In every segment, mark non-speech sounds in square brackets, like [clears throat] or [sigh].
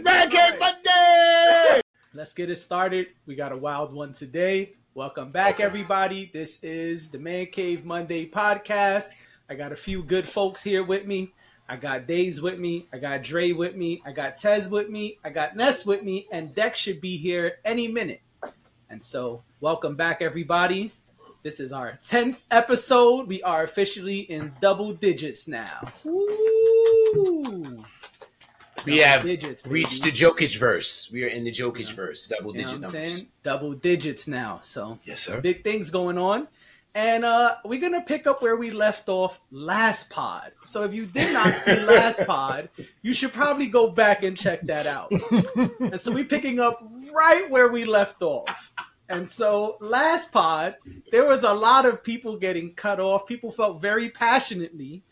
Cave Monday. Let's get it started. We got a wild one today. Welcome back, okay. everybody. This is the Man Cave Monday podcast. I got a few good folks here with me. I got Days with me. I got Dre with me. I got Tez with me. I got Ness with me. And Dex should be here any minute. And so, welcome back, everybody. This is our 10th episode. We are officially in double digits now. Woo! We have digits, reached the Jokic verse. We are in the Jokic yeah. verse, double digit you know numbers. Saying? Double digits now. So, yes, sir. Big things going on. And uh, we're going to pick up where we left off last pod. So if you did not see [laughs] last pod, you should probably go back and check that out. and so we're picking up right where we left off. And so last pod, there was a lot of people getting cut off. People felt very passionately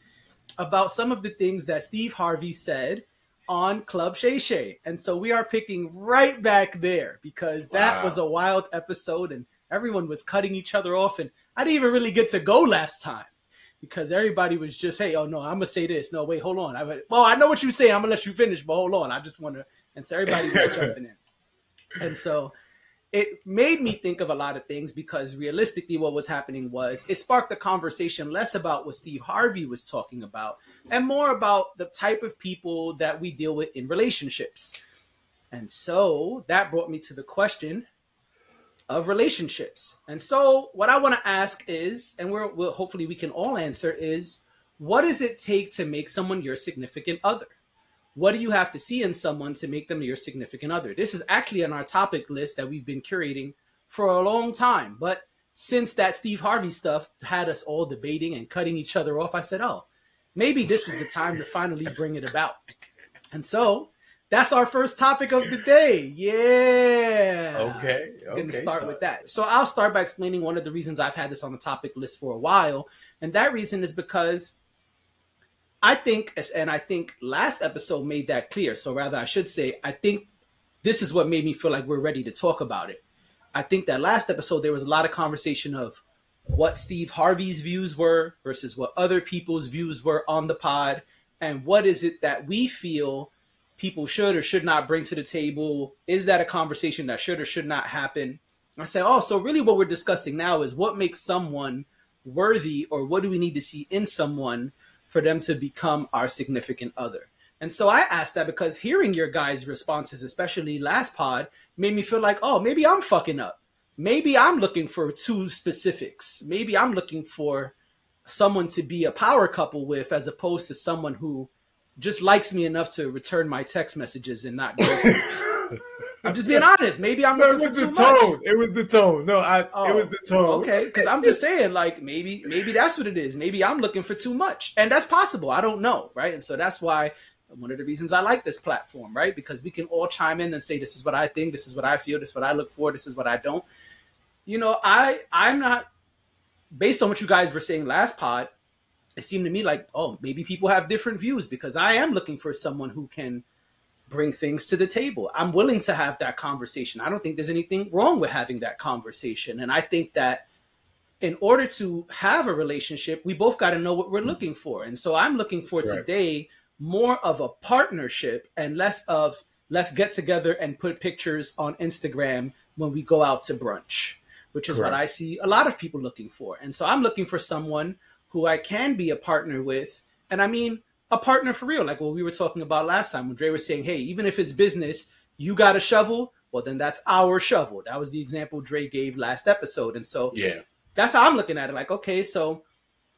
about some of the things that Steve Harvey said on Club Shay Shay. And so we are picking right back there because that wow. was a wild episode and everyone was cutting each other off. And I didn't even really get to go last time because everybody was just, hey, oh no, I'm gonna say this. No, wait, hold on. I went, well, I know what you say. I'm gonna let you finish, but hold on. I just want to. And so everybody was [laughs] jumping in. And so it made me think of a lot of things because realistically, what was happening was it sparked a conversation less about what Steve Harvey was talking about and more about the type of people that we deal with in relationships. And so that brought me to the question of relationships. And so what I want to ask is, and we're, we'll, hopefully we can all answer is, what does it take to make someone your significant other? What do you have to see in someone to make them your significant other? This is actually on our topic list that we've been curating for a long time. But since that Steve Harvey stuff had us all debating and cutting each other off, I said, oh, maybe this is the time to finally bring it about. And so that's our first topic of the day. Yeah. Okay. I'm going to start so. with that. So I'll start by explaining one of the reasons I've had this on the topic list for a while. And that reason is because I think, and I think last episode made that clear. So rather, I should say, I think this is what made me feel like we're ready to talk about it. I think that last episode there was a lot of conversation of what Steve Harvey's views were versus what other people's views were on the pod, and what is it that we feel people should or should not bring to the table. Is that a conversation that should or should not happen? I said, oh, so really what we're discussing now is what makes someone worthy, or what do we need to see in someone for them to become our significant other. And so I asked that because hearing your guys' responses, especially last pod, made me feel like, oh, maybe I'm fucking up. Maybe I'm looking for two specifics. Maybe I'm looking for someone to be a power couple with as opposed to someone who just likes me enough to return my text messages and not [laughs] I'm just being honest. Maybe I'm no, it was the tone. Much. It was the tone. No, I. Oh, it was the tone. Okay, because I'm just saying, like maybe maybe that's what it is. Maybe I'm looking for too much, and that's possible. I don't know, right? And so that's why one of the reasons I like this platform, right? Because we can all chime in and say, "This is what I think. This is what I feel. This is what I look for. This is what I don't." You know, I I'm not based on what you guys were saying last pod. It seemed to me like, oh, maybe people have different views because I am looking for someone who can bring things to the table. I'm willing to have that conversation. I don't think there's anything wrong with having that conversation. And I think that in order to have a relationship, we both got to know what we're mm-hmm. looking for. And so I'm looking for Correct. today more of a partnership and less of let's get together and put pictures on Instagram when we go out to brunch, which is Correct. what I see a lot of people looking for. And so I'm looking for someone who I can be a partner with. And I mean, a partner for real, like what we were talking about last time when Dre was saying, hey, even if it's business, you got a shovel, well, then that's our shovel. That was the example Dre gave last episode. And so yeah, that's how I'm looking at it. Like, okay, so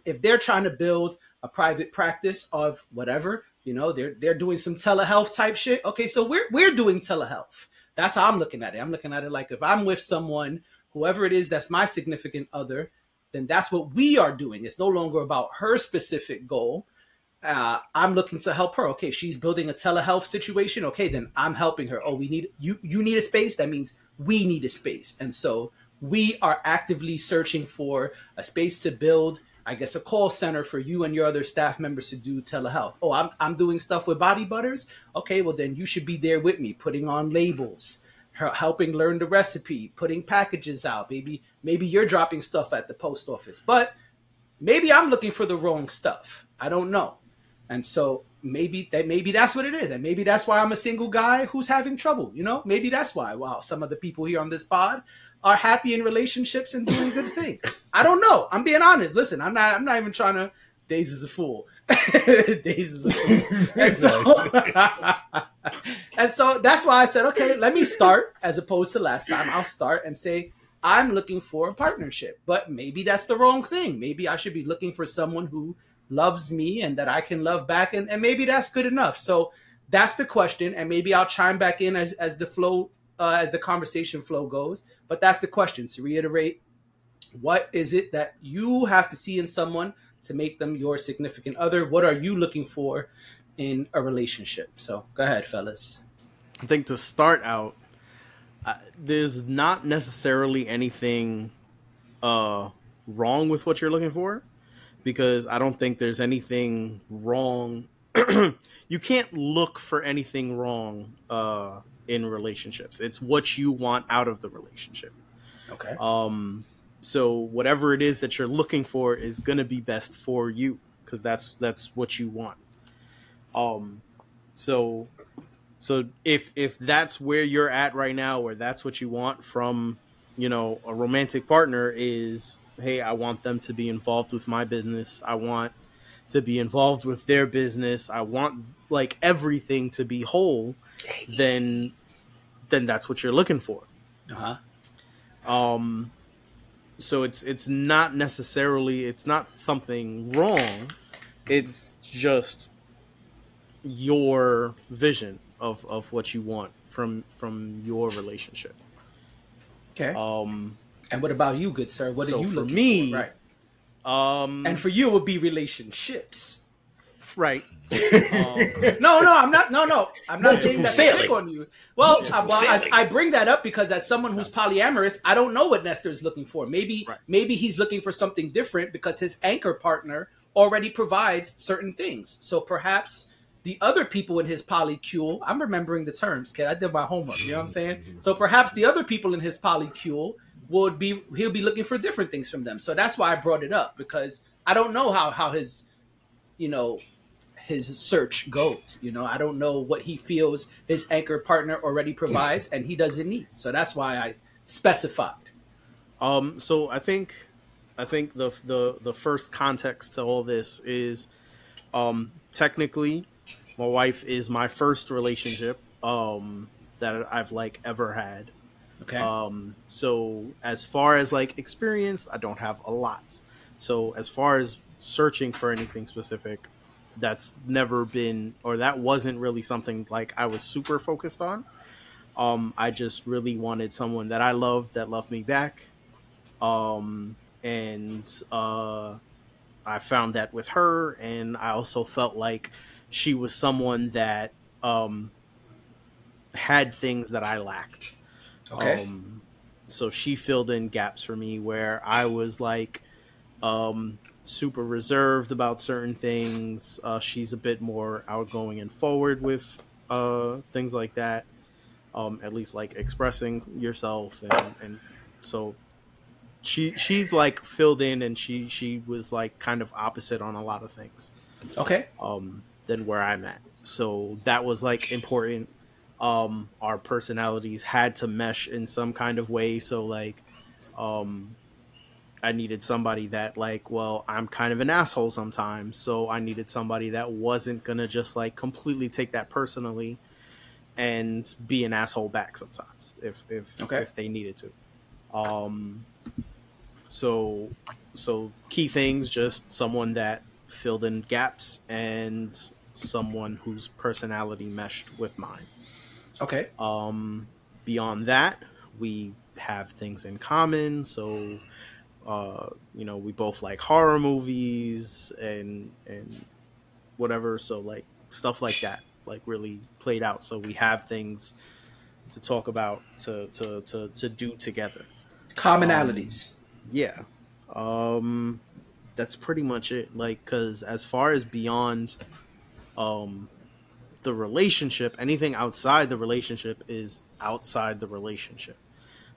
if they're trying to build a private practice of whatever, you know, they're they're doing some telehealth type shit. Okay, so we're we're doing telehealth. That's how I'm looking at it. I'm looking at it like if I'm with someone, whoever it is that's my significant other, then that's what we are doing. It's no longer about her specific goal uh, I'm looking to help her. Okay, she's building a telehealth situation. Okay, then I'm helping her. Oh, we need you. You need a space. That means we need a space, and so we are actively searching for a space to build. I guess a call center for you and your other staff members to do telehealth. Oh, I'm I'm doing stuff with Body Butters. Okay, well then you should be there with me, putting on labels, helping learn the recipe, putting packages out. Maybe maybe you're dropping stuff at the post office, but maybe I'm looking for the wrong stuff. I don't know. And so maybe that maybe that's what it is, and maybe that's why I'm a single guy who's having trouble. You know, maybe that's why. Wow, some of the people here on this pod are happy in relationships and doing good things. I don't know. I'm being honest. Listen, I'm not. I'm not even trying to. Days is a fool. [laughs] Days is a fool. And so, [laughs] and so that's why I said, okay, let me start as opposed to last time. I'll start and say I'm looking for a partnership, but maybe that's the wrong thing. Maybe I should be looking for someone who loves me and that I can love back, and, and maybe that's good enough. So that's the question, and maybe I'll chime back in as as the flow uh, as the conversation flow goes. But that's the question. To reiterate, what is it that you have to see in someone to make them your significant other? What are you looking for in a relationship? So go ahead, fellas. I think to start out, uh, there's not necessarily anything uh, wrong with what you're looking for because I don't think there's anything wrong. [clears throat] you can't look for anything wrong uh, in relationships. It's what you want out of the relationship. Okay. Um. So whatever it is that you're looking for is gonna be best for you because that's that's what you want. Um. So. So if if that's where you're at right now, or that's what you want from, you know, a romantic partner is hey, I want them to be involved with my business. I want to be involved with their business. I want like everything to be whole. Then, then that's what you're looking for. Uh huh. Um. So it's it's not necessarily it's not something wrong. It's just your vision of of what you want from from your relationship. Okay. Um and what about you, good sir? What so are you for me? For? Right. Um, and for you, it would be relationships. Right. um, [laughs] no, no, I'm not. No, no, I'm not saying that to pick on you. Well, I, well I, I, bring that up because as someone who's polyamorous, I don't know what Nestor is looking for. Maybe, right. maybe he's looking for something different because his anchor partner already provides certain things. So perhaps the other people in his polycule, I'm remembering the terms, kid. I did my homework. You know what I'm saying? So perhaps the other people in his polycule would be he'll be looking for different things from them. So that's why I brought it up because I don't know how how his you know his search goes. You know, I don't know what he feels his anchor partner already provides and he doesn't need. So that's why I specified. Um so I think I think the the the first context to all this is um technically my wife is my first relationship um that I've like ever had. Okay. Um, so as far as like experience, I don't have a lot. So as far as searching for anything specific, that's never been or that wasn't really something like I was super focused on. Um, I just really wanted someone that I loved that loved me back. Um, and uh, I found that with her, and I also felt like she was someone that um, had things that I lacked. Okay. Um, so she filled in gaps for me where I was like um, super reserved about certain things. Uh, she's a bit more outgoing and forward with uh, things like that. Um, at least like expressing yourself and, and so she she's like filled in and she she was like kind of opposite on a lot of things okay um than where i'm at so that was like important um, our personalities had to mesh in some kind of way. So like, um, I needed somebody that like, well, I'm kind of an asshole sometimes, so I needed somebody that wasn't gonna just like completely take that personally and be an asshole back sometimes if if okay. if they needed to. Um, so so key things, just someone that filled in gaps and someone whose personality meshed with mine. Okay. Um, beyond that, we have things in common. So, uh, you know, we both like horror movies and and whatever. So like stuff like that, like really played out. So we have things to talk about to to to, to do together. Commonalities. Um, yeah. Um, that's pretty much it. Like, because as far as beyond, um, the relationship, anything outside the relationship is outside the relationship.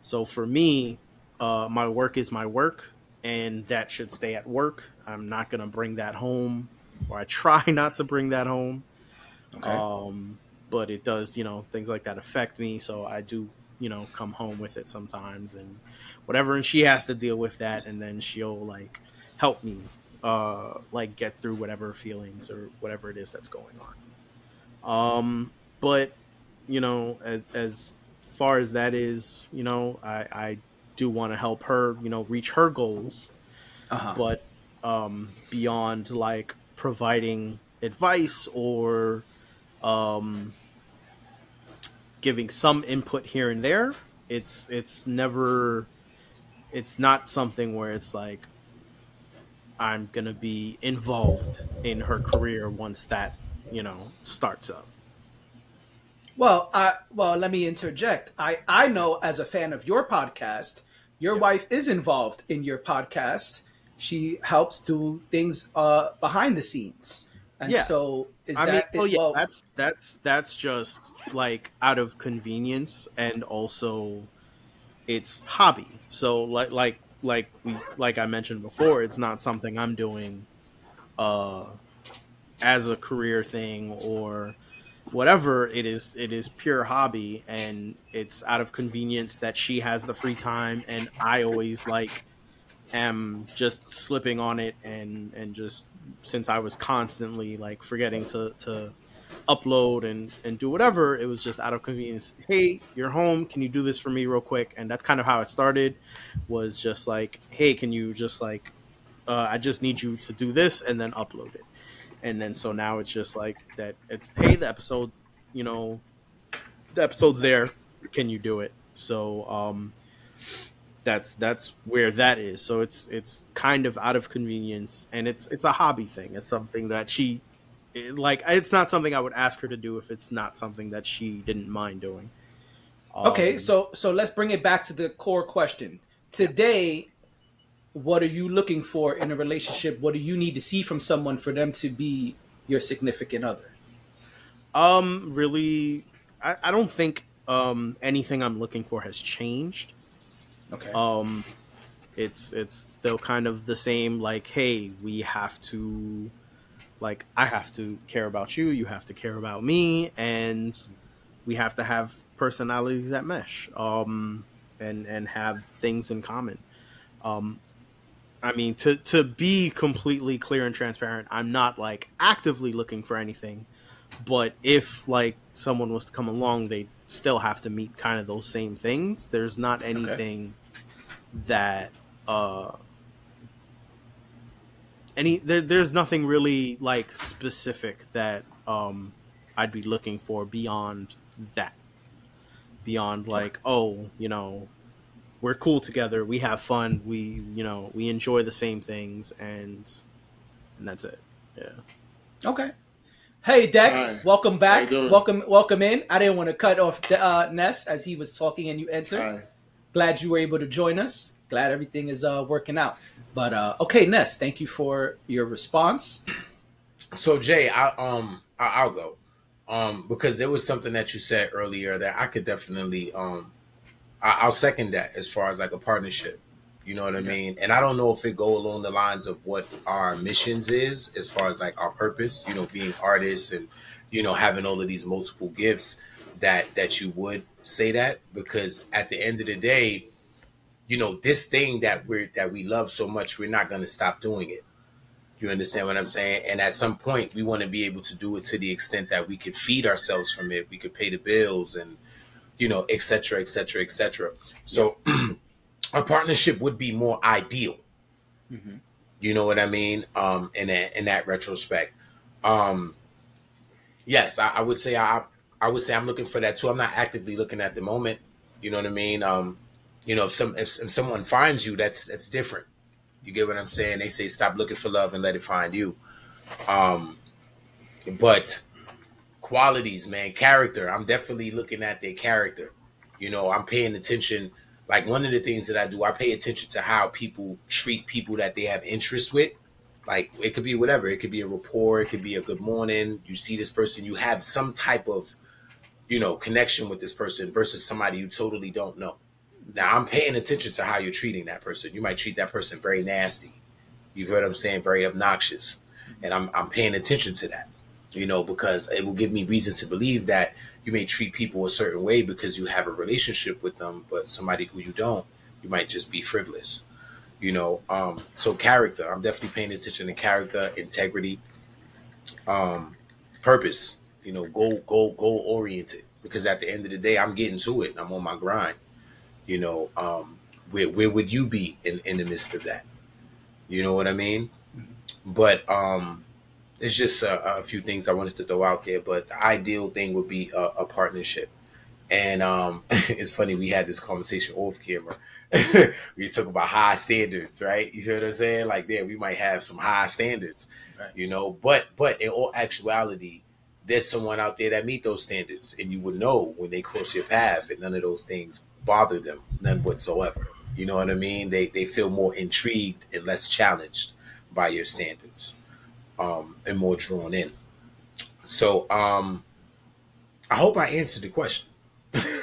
So for me, uh, my work is my work, and that should stay at work. I'm not going to bring that home, or I [laughs] try not to bring that home. Okay. Um, but it does, you know, things like that affect me. So I do, you know, come home with it sometimes and whatever. And she has to deal with that. And then she'll like help me, uh, like get through whatever feelings or whatever it is that's going on. Um, but, you know, as, as far as that is, you know, I, I do want to help her, you know, reach her goals. Uh-huh. But um, beyond like providing advice or um, giving some input here and there. It's it's never it's not something where it's like I'm gonna be involved in her career once that you know starts up. Well, I well let me interject. I I know as a fan of your podcast, your wife is involved in your podcast. She helps do things uh, behind the scenes. And yeah. so is I that mean, oh yeah, well, that's that's that's just like out of convenience and also it's hobby. So like like like we like I mentioned before, it's not something I'm doing uh as a career thing or whatever it is it is pure hobby and it's out of convenience that she has the free time and I always like am just slipping on it and and just since I was constantly like forgetting to to upload and and do whatever, it was just out of convenience. Hey, you're home. Can you do this for me real quick? And that's kind of how it started. Was just like, hey, can you just like, uh, I just need you to do this and then upload it. And then so now it's just like that. It's hey, the episode, you know, the episode's there. Can you do it? So um, that's that's where that is. So it's it's kind of out of convenience, and it's it's a hobby thing. It's something that she like. It's not something I would ask her to do if it's not something that she didn't mind doing. Okay, um, so so let's bring it back to the core question today. What are you looking for in a relationship? What do you need to see from someone for them to be your significant other? Um, really, I, I don't think um anything I'm looking for has changed. Okay. Um, it's it's still kind of the same. Like, hey, we have to, like, I have to care about you. You have to care about me, and we have to have personalities that mesh. Um, and and have things in common. Um, I mean, to to be completely clear and transparent, I'm not like actively looking for anything, but if like someone was to come along, they still have to meet kind of those same things. There's not anything okay. that uh any there, there's nothing really like specific that um I'd be looking for beyond that. Beyond like, oh, you know, we're cool together, we have fun, we you know, we enjoy the same things and and that's it. Yeah. Okay. Hey Dex, Hi. welcome back. Welcome, welcome in. I didn't want to cut off uh, Ness as he was talking and you entered. Hi. Glad you were able to join us. Glad everything is uh, working out. But uh, okay, Ness, thank you for your response. So Jay, I um I, will go um because there was something that you said earlier that I could definitely um I, will second that as far as like a partnership. You know what I mean? And I don't know if it go along the lines of what our missions is as far as like our purpose, you know, being artists and you know having all of these multiple gifts that that you would say that because at the end of the day, you know, this thing that we're that we love so much, we're not going to stop doing it. You understand what I'm saying? And at some point, we want to be able to do it to the extent that we could feed ourselves from it. We could pay the bills and, you know, et cetera, et cetera, et cetera. So [clears throat] a partnership would be more ideal. Mm-hmm. You know what I mean? Um, in that in that retrospect, um, yes, I, I, would say I I would say I'm looking for that too. I'm not actively looking at the moment. You know what I mean? Um, you know, if some if, if someone finds you, that's that's different. You get what I'm saying? They say stop looking for love and let it find you. Um, but qualities, man, character. I'm definitely looking at their character. You know, I'm paying attention like one of the things that I do, I pay attention to how people treat people that they have interest with. Like it could be whatever. It could be a rapport. It could be a good morning. You see this person, you have some type of, you know, connection with this person versus somebody you totally don't know. Now I'm paying attention to how you're treating that person. You might treat that person very nasty. You've heard I'm saying very obnoxious, and I'm I'm paying attention to that. You know, because it will give me reason to believe that you may treat people a certain way because you have a relationship with them, but somebody who you don't, you might just be frivolous, you know. Um, so character, I'm definitely paying attention to character, integrity, um, purpose, you know, goal, goal, goal oriented. Because at the end of the day, I'm getting to it. I'm on my grind. You know, um, where where would you be in in the midst of that? You know what I mean? But um, it's just a, a, few things I wanted to throw out there. But the ideal thing would be a, a partnership. And um, [laughs] it's funny we had this conversation off camera. [laughs] we talk about high standards, right? You know what I'm saying? Like, there we might have some high standards, right. you know. But but in all actuality, there's someone out there that meet those standards, and you would know when they cross your path, and none of those things bother them, none whatsoever. You know what I mean? They they feel more intrigued and less challenged by your standards um, and more drawn in. So um, I hope I answered the question.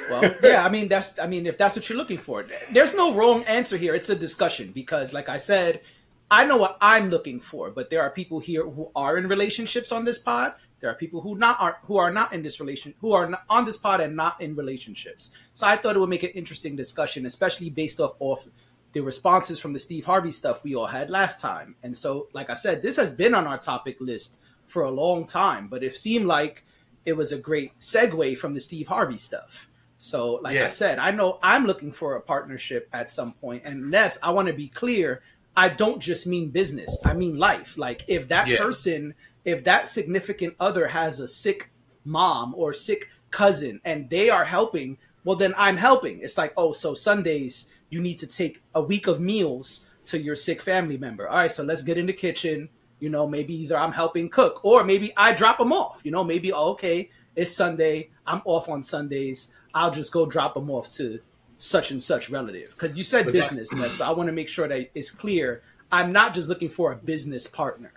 well, [laughs] yeah, I mean that's I mean if that's what you're looking for, there's no wrong answer here. It's a discussion because, like I said, I know what I'm looking for, but there are people here who are in relationships on this pod. There are people who not are who are not in this relation who are on this pod and not in relationships. So I thought it would make an interesting discussion, especially based off off the responses from the Steve Harvey stuff we all had last time. And so, like I said, this has been on our topic list for a long time, but it seemed like it was a great segue from the Steve Harvey stuff. So, like yeah. I said, I know I'm looking for a partnership at some point. And Ness, I want to be clear. I don't just mean business. I mean life. Like if that yeah. person, if that significant other has a sick mom or sick cousin and they are helping, well then I'm helping. It's like, oh, so Sundays you need to take a week of meals to your sick family member. All right, so let's get in the kitchen. You know, maybe either I'm helping cook or maybe I drop them off. You know, maybe, oh, okay, it's Sunday. I'm off on Sundays. I'll just go drop them off to such and such relative. Because you said but business, so I want to make sure that it's clear. I'm not just looking for a business partner.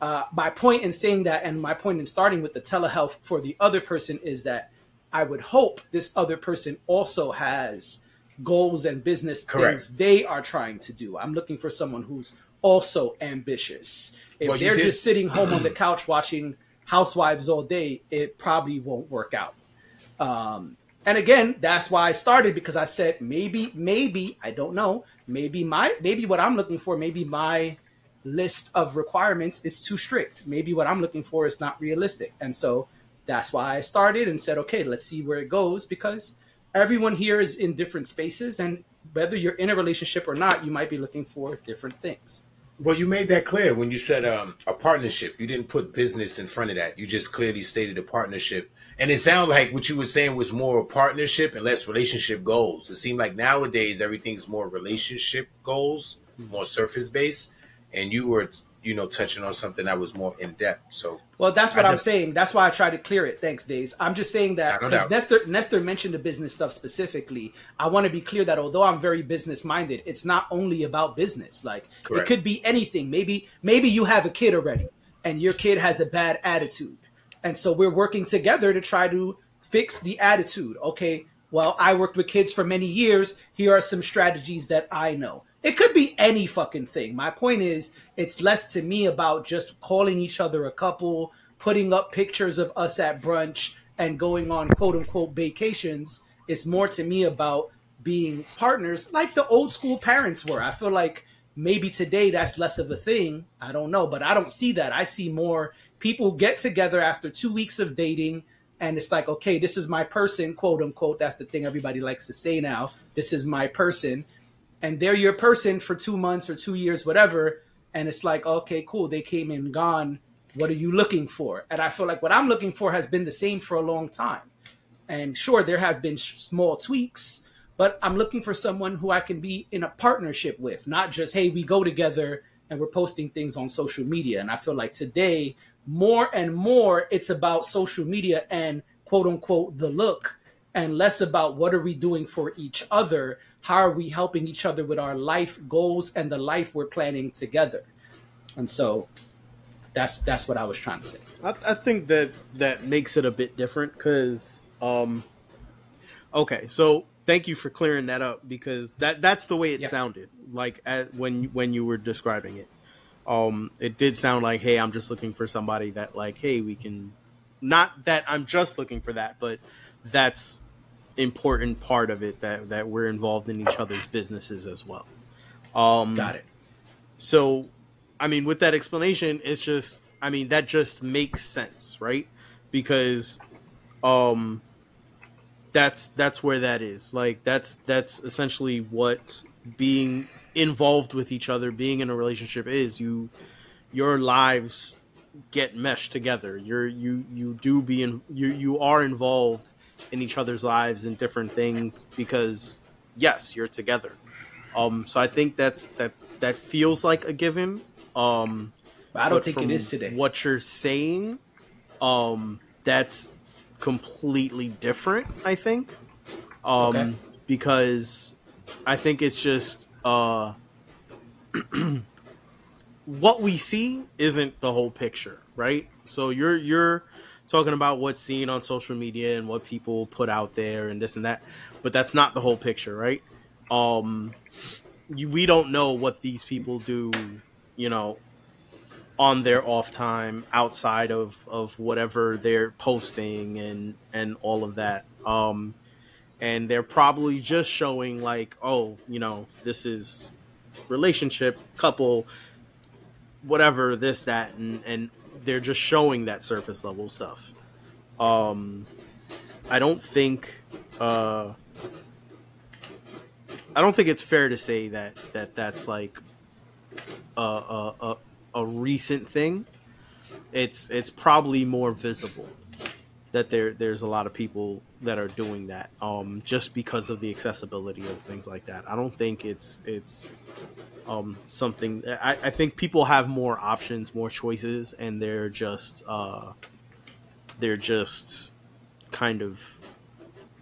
Uh, my point in saying that, and my point in starting with the telehealth for the other person is that I would hope this other person also has goals and business Correct. things they are trying to do. I'm looking for someone who's also ambitious. If well, they're just sitting home on the [clears throat] couch watching Housewives all day, it probably won't work out. Um, and again, that's why I started because I said maybe, maybe I don't know, maybe my maybe what I'm looking for, maybe my list of requirements is too strict. Maybe what I'm looking for is not realistic, and so that's why I started and said, okay, let's see where it goes because everyone here is in different spaces and whether you're in a relationship or not you might be looking for different things. Well you made that clear when you said um, a partnership. You didn't put business in front of that. You just clearly stated a partnership. And it sounded like what you were saying was more a partnership and less relationship goals. It seemed like nowadays everything's more relationship goals more surface based and you were you know, touching on something that was more in depth. So, well, that's what I am saying. That's why I try to clear it. Thanks, Days. I'm just saying that because Nestor Nestor mentioned the business stuff specifically. I want to be clear that although I'm very business minded, it's not only about business. Like Correct. it could be anything. Maybe maybe you have a kid already, and your kid has a bad attitude, and so we're working together to try to fix the attitude. Okay. Well, I worked with kids for many years. Here are some strategies that I know it could be any fucking thing. My point is, it's less to me about just calling each other a couple, putting up pictures of us at brunch, and going on quote unquote vacations. It's more to me about being partners like the old school parents were. I feel like maybe today that's less of a thing. I don't know, but I don't see that. I see more people get together after two weeks of dating and it's like, okay, this is my person, quote unquote. That's the thing everybody likes to say now. This is my person and they're your person for two months or two years, whatever. And it's like, okay, cool. They came and gone. What are you looking for? And I feel like what I'm looking for has been the same for a long time. And sure, there have been small tweaks, but I'm looking for someone who I can be in a partnership with, not just, hey, we go together and we're posting things on social media. And I feel like today, more and more, it's about social media and quote unquote the look and less about what are we doing for each other how are we helping each other with our life goals and the life we're planning together and so that's that's what i was trying to say i, I think that that makes it a bit different because um okay so thank you for clearing that up because that that's the way it yeah. sounded like at, when when you were describing it Um, it did sound like, hey, I'm just looking for somebody that like, hey, we can. Not that I'm just looking for that, but that's important part of it that that we're involved in each other's businesses as well. Um, Got it. So, I mean, with that explanation, it's just, I mean, that just makes sense, right? Because, um, that's that's where that is. Like, that's that's essentially what being involved with each other, being in a relationship is. You, your lives get meshed together. You're you you do be in you you are involved in each other's lives and different things because yes, you're together. Um, so I think that's that that feels like a given. Um, But I don't think it is today. What you're saying, um, that's completely different. I think, um, Okay. because I think it's just uh, [clears throat] what we see isn't the whole picture, right? So you're you're talking about what's seen on social media and what people put out there and this and that, but that's not the whole picture, right? Um, you, we don't know what these people do, you know, on their off time outside of of whatever they're posting and and all of that. Um, and they're probably just showing like, oh, you know, this is relationship, couple, whatever, this, that, and and they're just showing that surface level stuff. Um, I don't think. Uh, I don't think it's fair to say that that that's like a a, a, a recent thing. It's it's probably more visible that there there's a lot of people that are doing that um, just because of the accessibility of things like that. I don't think it's it's um, something. I, I think people have more options, more choices, and they're just uh, they're just kind of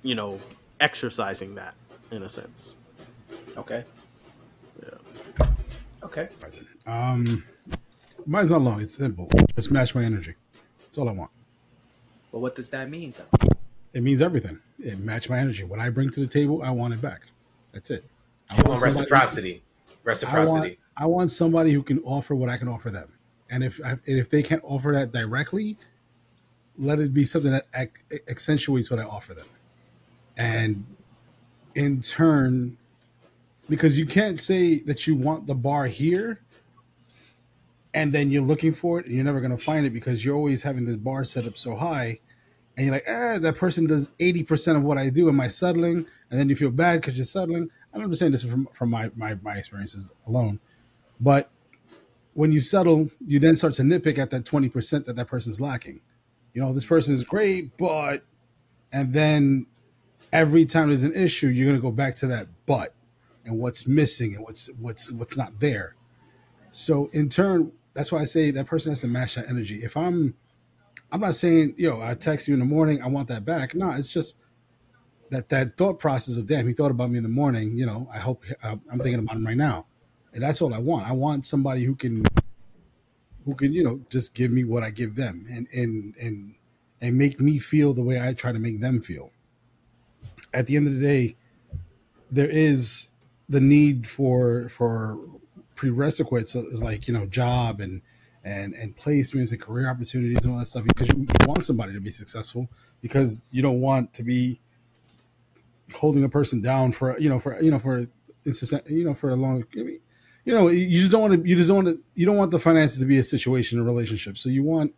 you know exercising that in a sense. Okay. Yeah. Okay. Um, mine's not long. It's simple. Just match my energy. That's all I want. But what does that mean, though? It means everything. It match my energy. What I bring to the table, I want it back. That's it. I You want somebody- reciprocity. I Reciprocity. want, I want somebody who can offer what I can offer them. And if I, and if they can't offer that directly, let it be something that ac- accentuates what I offer them. And in turn, because you can't say that you want the bar here and then you're looking for it and you're never going to find it because you're always having this bar set up so high and you're like, eh, that person does 80% of what I do. Am I settling? And then you feel bad because you're settling. I'm just saying this from, from my, my, my experiences alone. But when you settle, you then start to nitpick at that 20% that that person's lacking. You know, this person is great, but, and then every time there's an issue, you're going to go back to that but and what's missing and what's, what's, what's not there. So in turn, that's why I say that person has to match that energy. If I'm, I'm not saying, yo, I text you in the morning, I want that back. No, it's just that that thought process of, damn, he thought about me in the morning. You know, I hope uh, I'm thinking about him right now, and that's all I want. I want somebody who can, who can, you know, just give me what I give them, and and and and make me feel the way I try to make them feel. At the end of the day, there is the need for for prerequisites is like you know job and and and placements and career opportunities and all that stuff because you, you want somebody to be successful because you don't want to be holding a person down for you know for you know for you know for a long I mean, you know you just don't want to you just don't want to you don't want the finances to be a situation in a relationship. So you want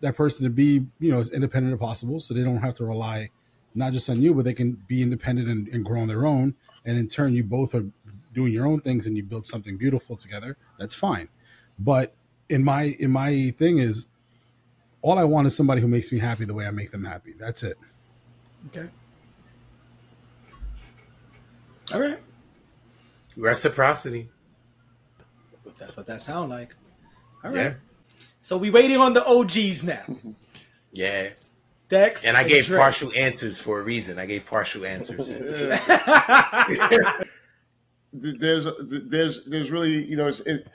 that person to be you know as independent as possible so they don't have to rely not just on you but they can be independent and, and grow on their own. And in turn you both are doing your own things and you build something beautiful together. That's fine. But in my in my thing is all i want is somebody who makes me happy the way i make them happy. That's it. Okay. All right. Reciprocity. That's what that sound like. All right. Yeah. So we waiting on the OGs now. [laughs] Yeah. Dex And I gave Dre. partial answers for a reason. I gave partial answers. [laughs] [laughs] there's there's there's really you know it's it,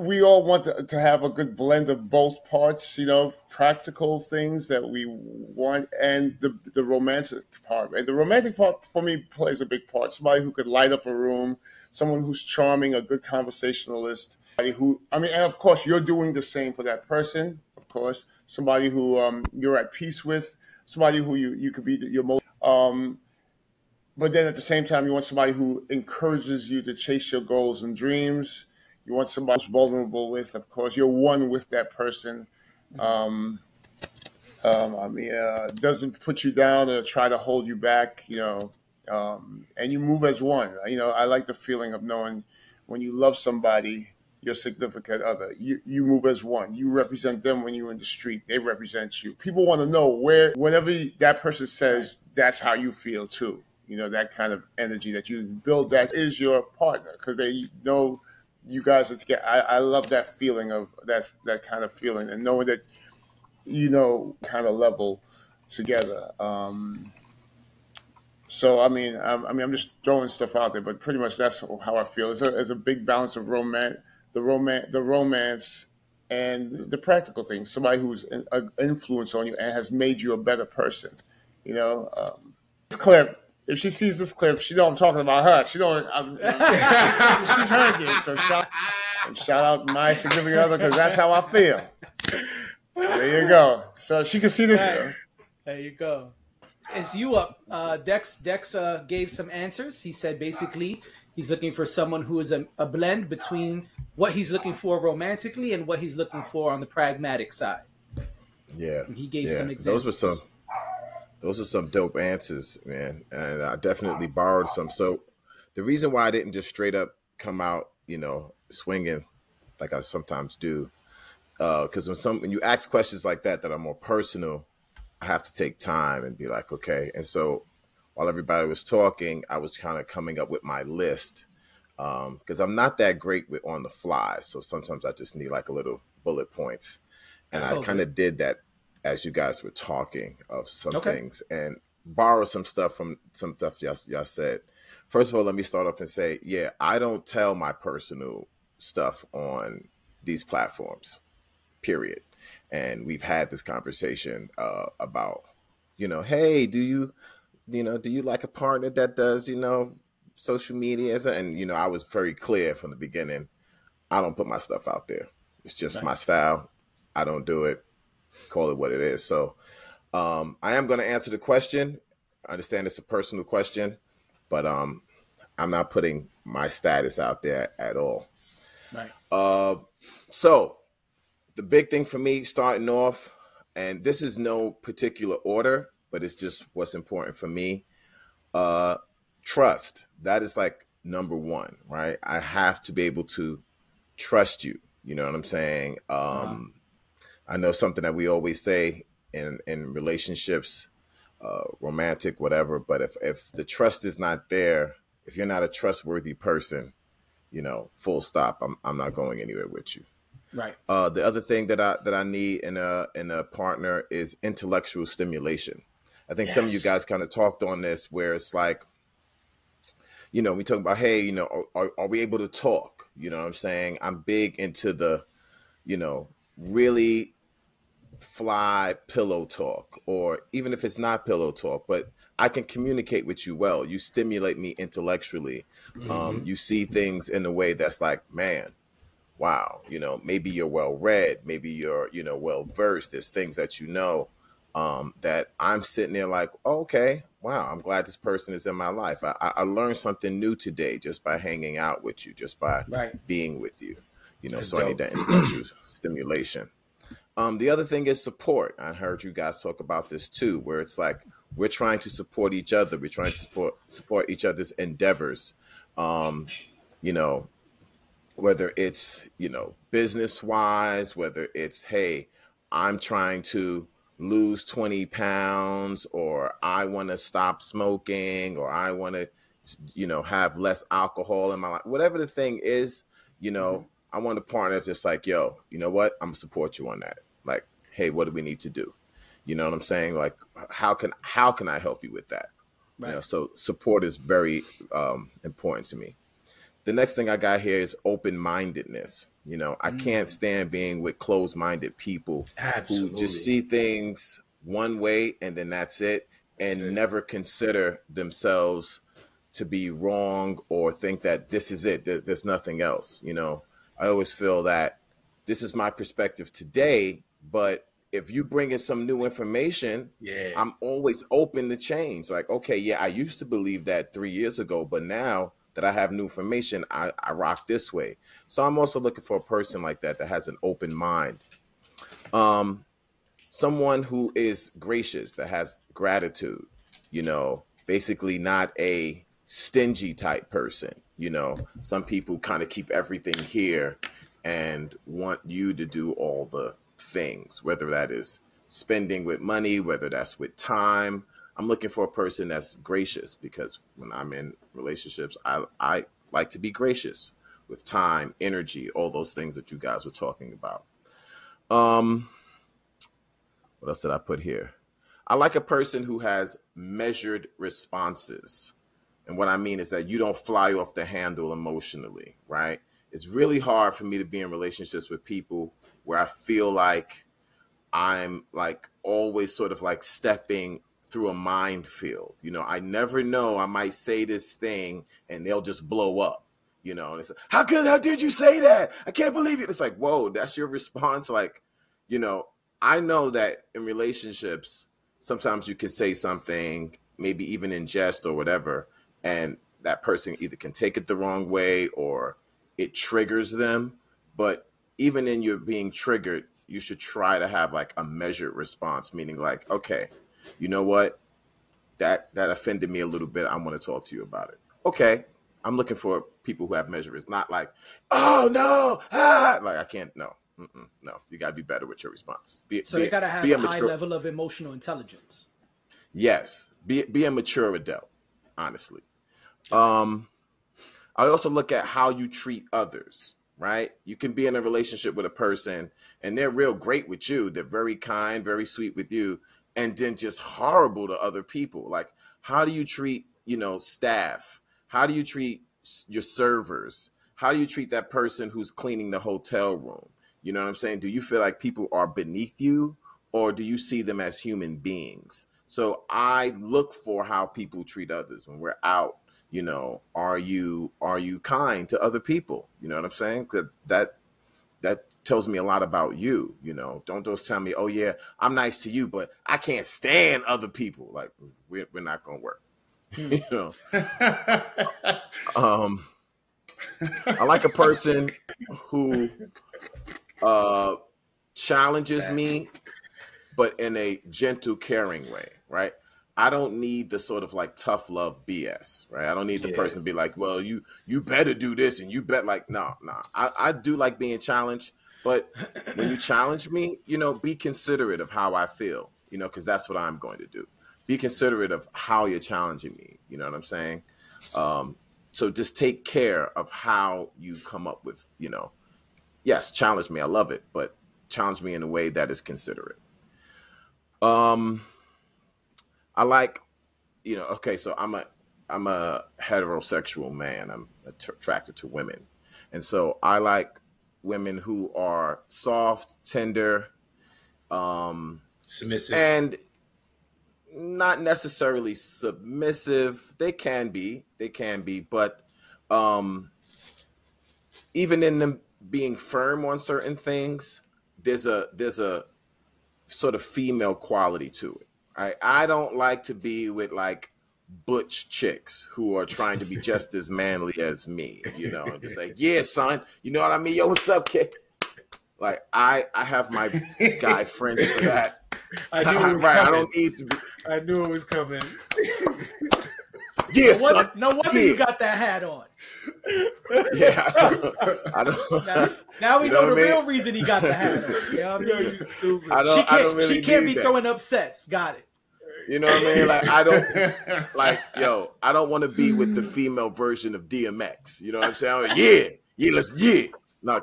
we all want to, to have a good blend of both parts you know practical things that we want and the the romantic part and the romantic part for me plays a big part somebody who could light up a room someone who's charming a good conversationalist who I mean, and of course, you're doing the same for that person. Of course, somebody who um, you're at peace with, somebody who you you could be your most. Um, but then at the same time, you want somebody who encourages you to chase your goals and dreams. You want somebody who's vulnerable with, of course, you're one with that person. Um, um, I mean, uh, doesn't put you down or try to hold you back, you know, um, and you move as one. You know, I like the feeling of knowing when you love somebody, your significant other, you, you move as one. You represent them when you're in the street. They represent you. People want to know where, whenever that person says, that's how you feel too. You know, that kind of energy that you build that is your partner because they know you guys are together. I, I love that feeling of that, that kind of feeling and knowing that, you know, kind of level together. Um, so I mean, I'm, I mean, I'm just throwing stuff out there, but pretty much that's how I feel. It's a, it's a big balance of romance, the romance, the romance, and the practical things. Somebody who's an, influence on you and has made you a better person. You know, um, clip. If she sees this clip, she know I'm talking about her. She don't. I'm, [laughs] she's, she's heard it. So shout, shout out my significant other because that's how I feel. There you go. So she can see this. There you go it's you up. Uh, Dex Dex uh, gave some answers. He said basically he's looking for someone who is a, a, blend between what he's looking for romantically and what he's looking for on the pragmatic side. Yeah, and he gave yeah. some examples. Those were some. Those are some dope answers, man, and I definitely borrowed some. So the reason why I didn't just straight up come out, you know, swinging like I sometimes do, because uh, when some when you ask questions like that that are more personal I have to take time and be like, okay. And so while everybody was talking, I was kind of coming up with my list because um, I'm not that great with on the fly. So sometimes I just need like a little bullet points. And That's I kind of did that as you guys were talking of some okay. things and borrow some stuff from some stuff y'all, y'all said. First of all, let me start off and say, yeah, I don't tell my personal stuff on these platforms, period. And we've had this conversation uh, about you know hey do you you know do you like a partner that does you know social media and you know i was very clear from the beginning i don't put my stuff out there. It's just my style. I don't do it call it what it is so um, i am going to answer the question i understand it's a personal question but um, i'm not putting my status out there at all right uh, so the big thing for me starting off, and this is no particular order, but it's just what's important for me. Uh, trust. That is like number one, right? I have to be able to trust you. You know what I'm saying? Um. I know something that we always say in in relationships, uh, romantic, whatever. But if if the trust is not there, if you're not a trustworthy person, you know, full stop. I'm I'm not going anywhere with you. Right. Uh, the other thing that I that I need in a in a partner is intellectual stimulation. I think yes. some of you guys kind of talked on this, where it's like, you know, we talk about, hey, you know, are, are we able to talk? You know what I'm saying? I'm big into the, you know, really fly pillow talk, or even if it's not pillow talk, but I can communicate with you well. You stimulate me intellectually. Mm-hmm. Um, you see things in a way that's like, man, wow, you know, maybe you're well read, maybe you're, you know, well versed. There's things that you know um, that I'm sitting there like, oh, okay, wow, I'm glad this person is in my life. I, I learned something new today just by hanging out with you, just by right. being with you. You know, That's so dope. I need that intellectual stimulation. Um, the other thing is support. I heard you guys talk about this too, where it's like we're trying to support each other. We're trying to support support each other's endeavors. Um, you know, whether it's you know business wise whether it's hey i'm trying to lose 20 pounds or i want to stop smoking or i want to you know have less alcohol in my life whatever the thing is you know mm-hmm. i want a partner that's just like yo you know what i'm gonna support you on that hey what do we need to do you know what i'm saying like how can how can i help you with that right. you know so support is very um, important to me the next thing I got here is open mindedness. You know, I mm. can't stand being with closed minded people Absolutely. who just see things one way and then that's it and that's never consider themselves to be wrong or think that this is it. There's nothing else. You know, I always feel that this is my perspective today, but if you bring in some new information, Yeah. I'm always open to change. Like, okay, yeah, I used to believe that three years ago, but now that I have new information, I, I rock this way. So I'm also looking for a person like that that has an open mind. Um, someone who is gracious, that has gratitude, you know, basically not a stingy type person. You know, some people kind of keep everything here and want you to do all the things, whether that is spending with money, whether that's with time. I'm looking for a person that's gracious because when I'm in relationships, I, I like to be gracious with time, energy, all those things that you guys were talking about. Um, what else did I put here? I like a person who has measured responses. And what I mean is that you don't fly off the handle emotionally, right? It's really hard for me to be in relationships with people where I feel like I'm like always sort of like stepping through a minefield. You know, I never know. I might say this thing and they'll just blow up. You know, and it's like, how could how did you say that? I can't believe it. It's like, whoa, that's your response. Like, you know, I know that in relationships, sometimes you can say something, maybe even in jest or whatever, and that person either can take it the wrong way or it triggers them. But even in your being triggered, you should try to have like a measured response, meaning like, okay, you know what? That that offended me a little bit. I want to talk to you about it. Okay. I'm looking for people who have measures, not like, oh no, ah! like I can't. No, Mm-mm, no. You gotta be better with your responses. Be, So be- you gotta have be a high mature- level of emotional intelligence. Yes, be be a mature adult. Honestly, um, I also look at how you treat others. Right, you can be in a relationship with a person and they're real great with you. They're very kind, very sweet with you, and then just horrible to other people. Like, how do you treat you know staff? How do you treat your servers? How do you treat that person who's cleaning the hotel room? You know what I'm saying? Do you feel like people are beneath you or do you see them as human beings? So I look for how people treat others when we're out. You know, are you are you kind to other people? You know what I'm saying? That that that tells me a lot about you. You know, don't just tell me, oh yeah, I'm nice to you, but I can't stand other people. Like we're, we're not gonna work. [laughs] you know. [laughs] Um, I like a person who uh, challenges me, but in a gentle, caring way, right? I don't need the sort of like tough love BS, right? I don't need the Yeah. person to be like, "Well, you you better do this," and you bet like, no, no. I, I do like being challenged, but when you challenge me, you know, be considerate of how I feel, you know, because that's what I'm going to do. Be considerate of how you're challenging me. You know what I'm saying? Um, so just take care of how you come up with, you know, yes, challenge me. I love it, but challenge me in a way that is considerate. Um, I like, you know, okay, so I'm a I'm a heterosexual man. I'm attracted to women, and so I like women who are soft, tender, um, Submissive. and not necessarily submissive they can be they can be but um even in them being firm on certain things there's a there's a sort of female quality to it i i don't like to be with like butch chicks who are trying to be [laughs] just as manly as me you know just like yeah [laughs] son you know what i mean yo what's up kid like i i have my guy [laughs] friends for that I knew it was right i coming. don't need to be I knew it was coming. yeah No son wonder, no wonder yeah. you got that hat on. Yeah, [laughs] I don't. [laughs] I Now, now we You know, know the what I mean? real reason he got the hat on. You know what I mean? you stupid. I don't, she can't, don't really she can't be that. throwing up sets. Got it. You know what I mean? Like I don't [laughs] like yo. I don't want to be with the female version of DMX. You know what I'm saying? Like, yeah, yeah, let's yeah. No,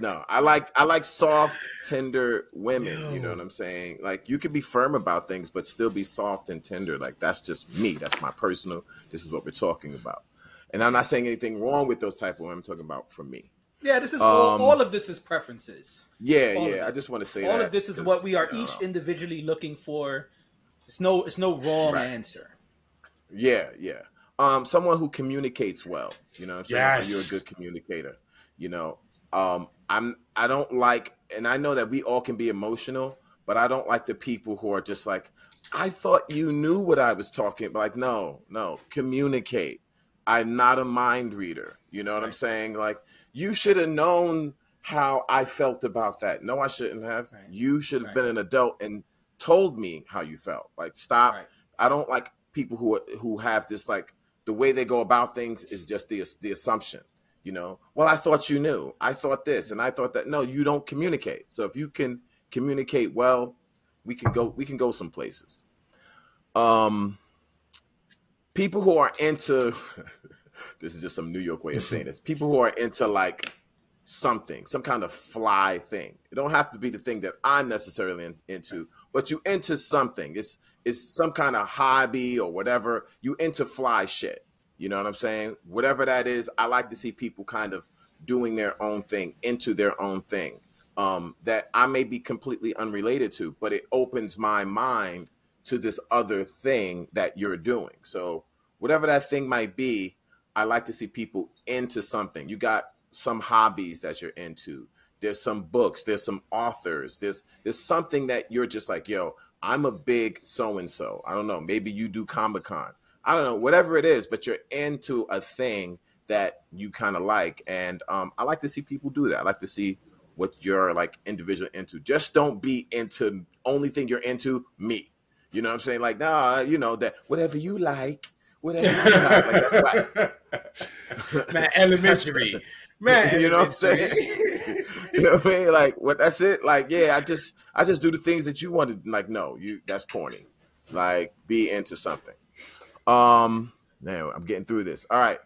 no. I like I like soft, tender women. You know what I'm saying? Like you can be firm about things, but still be soft and tender. Like that's just me. That's my personal. This is what we're talking about. And I'm not saying anything wrong with those type of women. I'm talking about for me. Yeah, this is all, Um, all of this is preferences. Yeah, All yeah. I just want to say All of this is what we are you know, each individually looking for. It's no, it's no wrong Right. answer. Yeah, yeah. um, someone who communicates well. You know, what I'm saying Yes. you're a good communicator. You know, um, I'm. I don't like, and I know that we all can be emotional, but I don't like the people who are just like, I thought you knew what I was talking. about. Like, no, no, communicate. I'm not a mind reader. You know what I'm saying? Like, you should have known how I felt about that. No, I shouldn't have. Right. You should have Right. been an adult and told me how you felt. Like, stop. Right. I don't like people who who have this like the way they go about things is just the the assumption. You know, well, I thought you knew. I thought this, and I thought that. No, you don't communicate. So if you can communicate well, we can go. We can go some places. Um, people who are into [laughs] this is just some New York way of saying this. [laughs] People who are into like something, some kind of fly thing. It don't have to be the thing that I'm necessarily in, into, but you into something. It's it's some kind of hobby or whatever. You into fly shit. You know what I'm saying? Whatever that is, I like to see people kind of doing their own thing, into their own thing. Um, that I may be completely unrelated to, but it opens my mind to this other thing that you're doing. So whatever that thing might be, I like to see people into something. You got some hobbies that you're into. There's some books, there's some authors, there's there's something that you're just like, yo, I'm a big so and so. I don't know, maybe you do Comic Con. I don't know, whatever it is, but you're into a thing that you kind of like. And um, I like to see people do that. I like to see what you're like individual into. Just don't be into only thing you're into me. You know what I'm saying? Like, nah, you know, that whatever you like, whatever you [laughs] like. like that's whack. [laughs] Man, elementary. Man, [laughs] you know what I'm saying? you know what I mean? Like, what? That's it. Like, yeah, I just, I just do the things that you want to. Like, no, you. That's corny. Like, be into something. Um, now I'm getting through this. All right.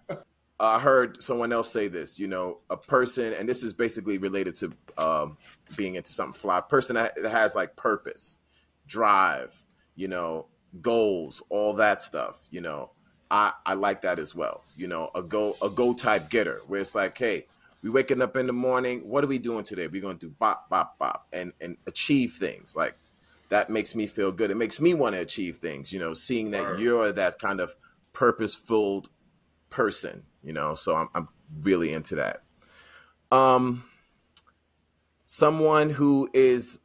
I heard someone else say this. You know, a person, and this is basically related to um, being into something fly. Person that has like purpose, drive, you know, goals, all that stuff. You know, I I like that as well. You know, a go a go type getter where it's like, hey, we waking up in the morning. What are we doing today? We're gonna do bop bop bop and and achieve things. Like that makes me feel good. It makes me want to achieve things. You know, seeing that you're that kind of purposeful person. You know, so I'm I'm really into that. Um, someone who is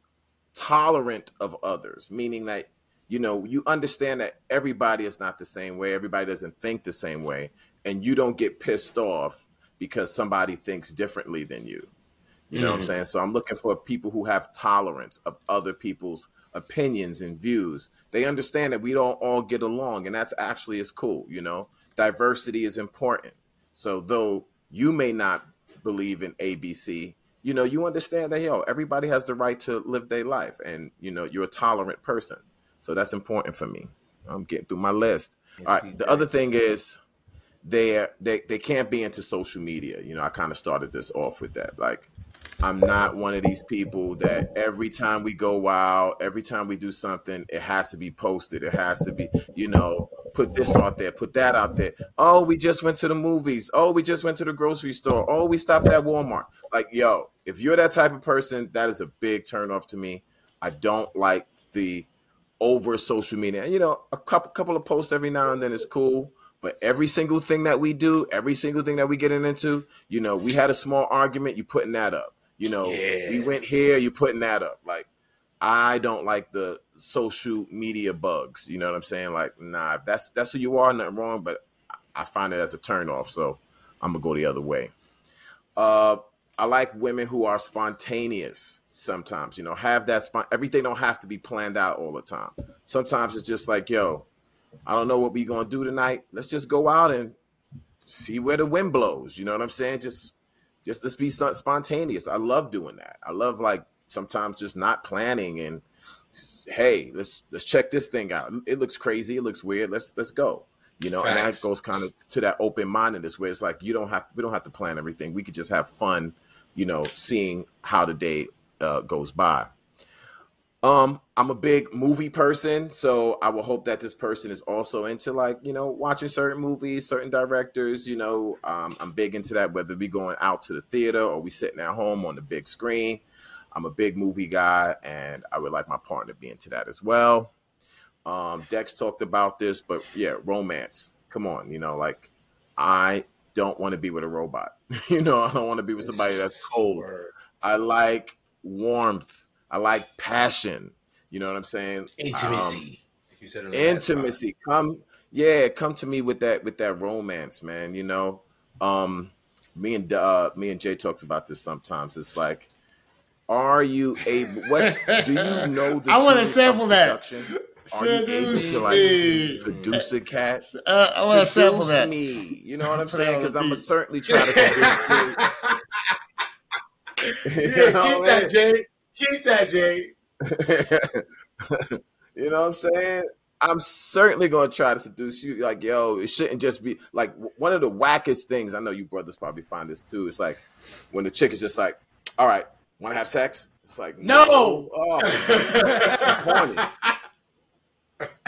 tolerant of others, meaning that you know you understand that everybody is not the same way, everybody doesn't think the same way, and you don't get pissed off because somebody thinks differently than you. You know what I'm saying? So I'm looking for people who have tolerance of other people's opinions and views. They understand that we don't all get along, and that's actually is cool. You know, diversity is important. So though you may not believe in ABC, you know, you understand that yo, everybody has the right to live their life, and you know, you're a tolerant person. So that's important for me. I'm getting through my list. All right. The other thing is they they they can't be into social media. You know, I kind of started this off with that. Like, I'm not one of these people that every time we go out, every time we do something, it has to be posted. It has to be, you know, put this out there, put that out there. Oh, we just went to the movies. Oh, we just went to the grocery store. Oh, we stopped at Walmart. Like, yo, if you're that type of person, that is a big turnoff to me. I don't like the over social media. And you know, a couple couple of posts every now and then is cool. But every single thing that we do, every single thing that we get into, you know, we had a small argument, you putting that up. You know, Yeah. we went here, you're putting that up. Like, I don't like the social media bugs. You know what I'm saying? Like, nah, if that's that's who you are, nothing wrong. But I find it as a turn off, so I'm gonna go the other way. Uh, I like women who are spontaneous. Sometimes, you know, have that spon- everything don't have to be planned out all the time. Sometimes it's just like, yo, I don't know what we gonna do tonight. Let's just go out and see where the wind blows. You know what I'm saying? Just, just let's be spontaneous. I love doing that. I love like sometimes just not planning and hey, let's let's check this thing out. It looks crazy. It looks weird. Let's let's go. You know, and that goes kind of to that open mindedness where it's like you don't have to we don't have to plan everything. We could just have fun. You know, seeing how the day uh, goes by. Um, I'm a big movie person, so I will hope that this person is also into like you know watching certain movies, certain directors. You know, um, I'm big into that. Whether we going out to the theater or we sitting at home on the big screen, I'm a big movie guy, and I would like my partner to be into that as well. Um, Dex talked about this, but yeah, romance. come on, you know, like I don't want to be with a robot. [laughs] you know, I don't want to be with somebody that's cold. I like warmth. I like passion. You know what I'm saying? Um, Intimacy. like you said in intimacy. Come, yeah, come to me with that with that romance, man. You know, um, me and uh, me and Jay talks about this sometimes. It's like, are you able? What do you [laughs] know? The I wanna sample that. Are you able Seduce to like me. seduce a cat? Uh, I want to sample that. me. You know what I'm [laughs] saying? Because I'm gonna certainly try to seduce you. [laughs] Yeah, You know, keep that, Jay. Keep that, Jay. [laughs] you know what I'm saying? I'm certainly going to try to seduce you. Like, yo, it shouldn't just be like one of the wackest things. I know you brothers probably find this too. It's like when the chick is just like, all right, want to have sex? It's like, No! Oh. [laughs]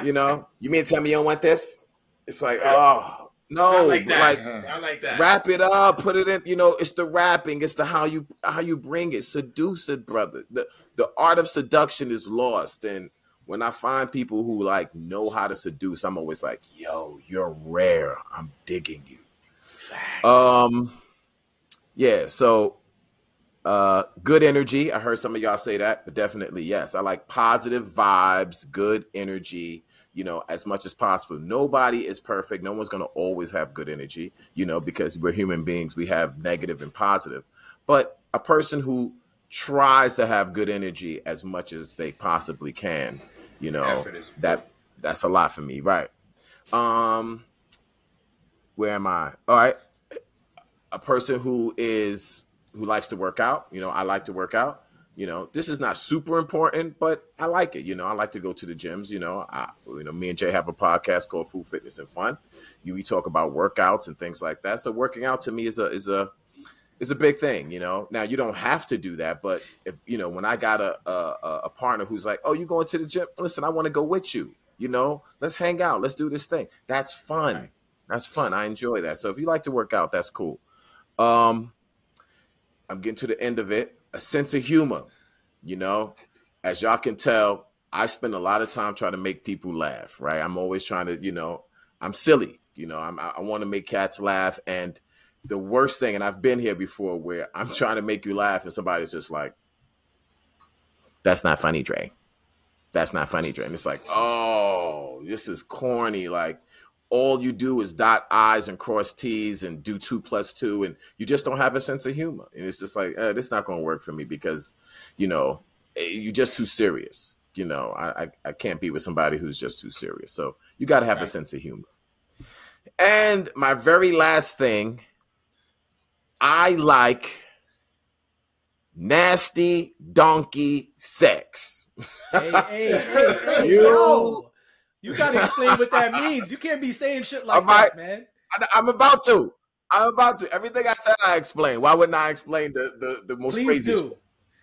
You know, you mean to tell me you don't want this? It's like, oh, no, Not like that. like I like that. wrap it up put it in you know it's the rapping it's the how you how you bring it. Seduce it brother. The the art of seduction is lost. And when i find people who like know how to seduce i'm always like yo you're rare. I'm digging you. Facts. um yeah so uh good energy. I heard some of y'all say that but definitely yes. I like positive vibes good energy you know as much as possible. Nobody is perfect. No one's going to always have good energy you know because we're human beings. We have negative and positive. But a person who tries to have good energy as much as they possibly can you know that that's a lot for me. Right. Um where am i? All right. A person who is who likes to work out you know i like to work out you know this is not super important but i like it you know i like to go to the gyms you know i you know me and jay have a podcast called food fitness and fun. You we talk about workouts and things like that. So working out to me is a is a is a big thing you know. Now you don't have to do that but if you know when i got a a, a partner who's like oh you going to the gym? Listen i want to go with you you know. Let's hang out. Let's do this thing. That's fun. Right. that's fun. I enjoy that. So if you like to work out that's cool. Um i'm getting to the end of it a sense of humor you know? As y'all can tell i spend a lot of time trying to make people laugh right? I'm always trying to you know i'm silly you know? I'm, i want to make cats laugh and the worst thing and i've been here before where [laughs] i'm trying to make you laugh and somebody's just like that's not funny dre. That's not funny dre. And it's like oh this is corny like all you do is dot i's and cross t's and do two plus two and you just don't have a sense of humor. And it's just like eh, this not going to work for me because you know eh, you're just too serious you know. I, I i can't be with somebody who's just too serious. So you got to have a sense of humor. And my very last thing i like nasty donkey sex. Hey, hey, hey, [laughs] hey, You- yo. You gotta explain what that means. You can't be saying shit like that, man. I, I'm about to. I'm about to. Everything I said, I explained. Why wouldn't I explain the the, the most Please crazy? do.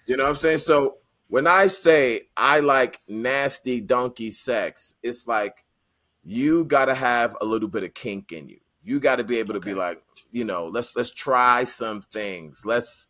You know what I'm saying? So when I say I like nasty donkey sex, it's like you got to have a little bit of kink in you. You got to be able to be like, you know, let's let's try some things. Let's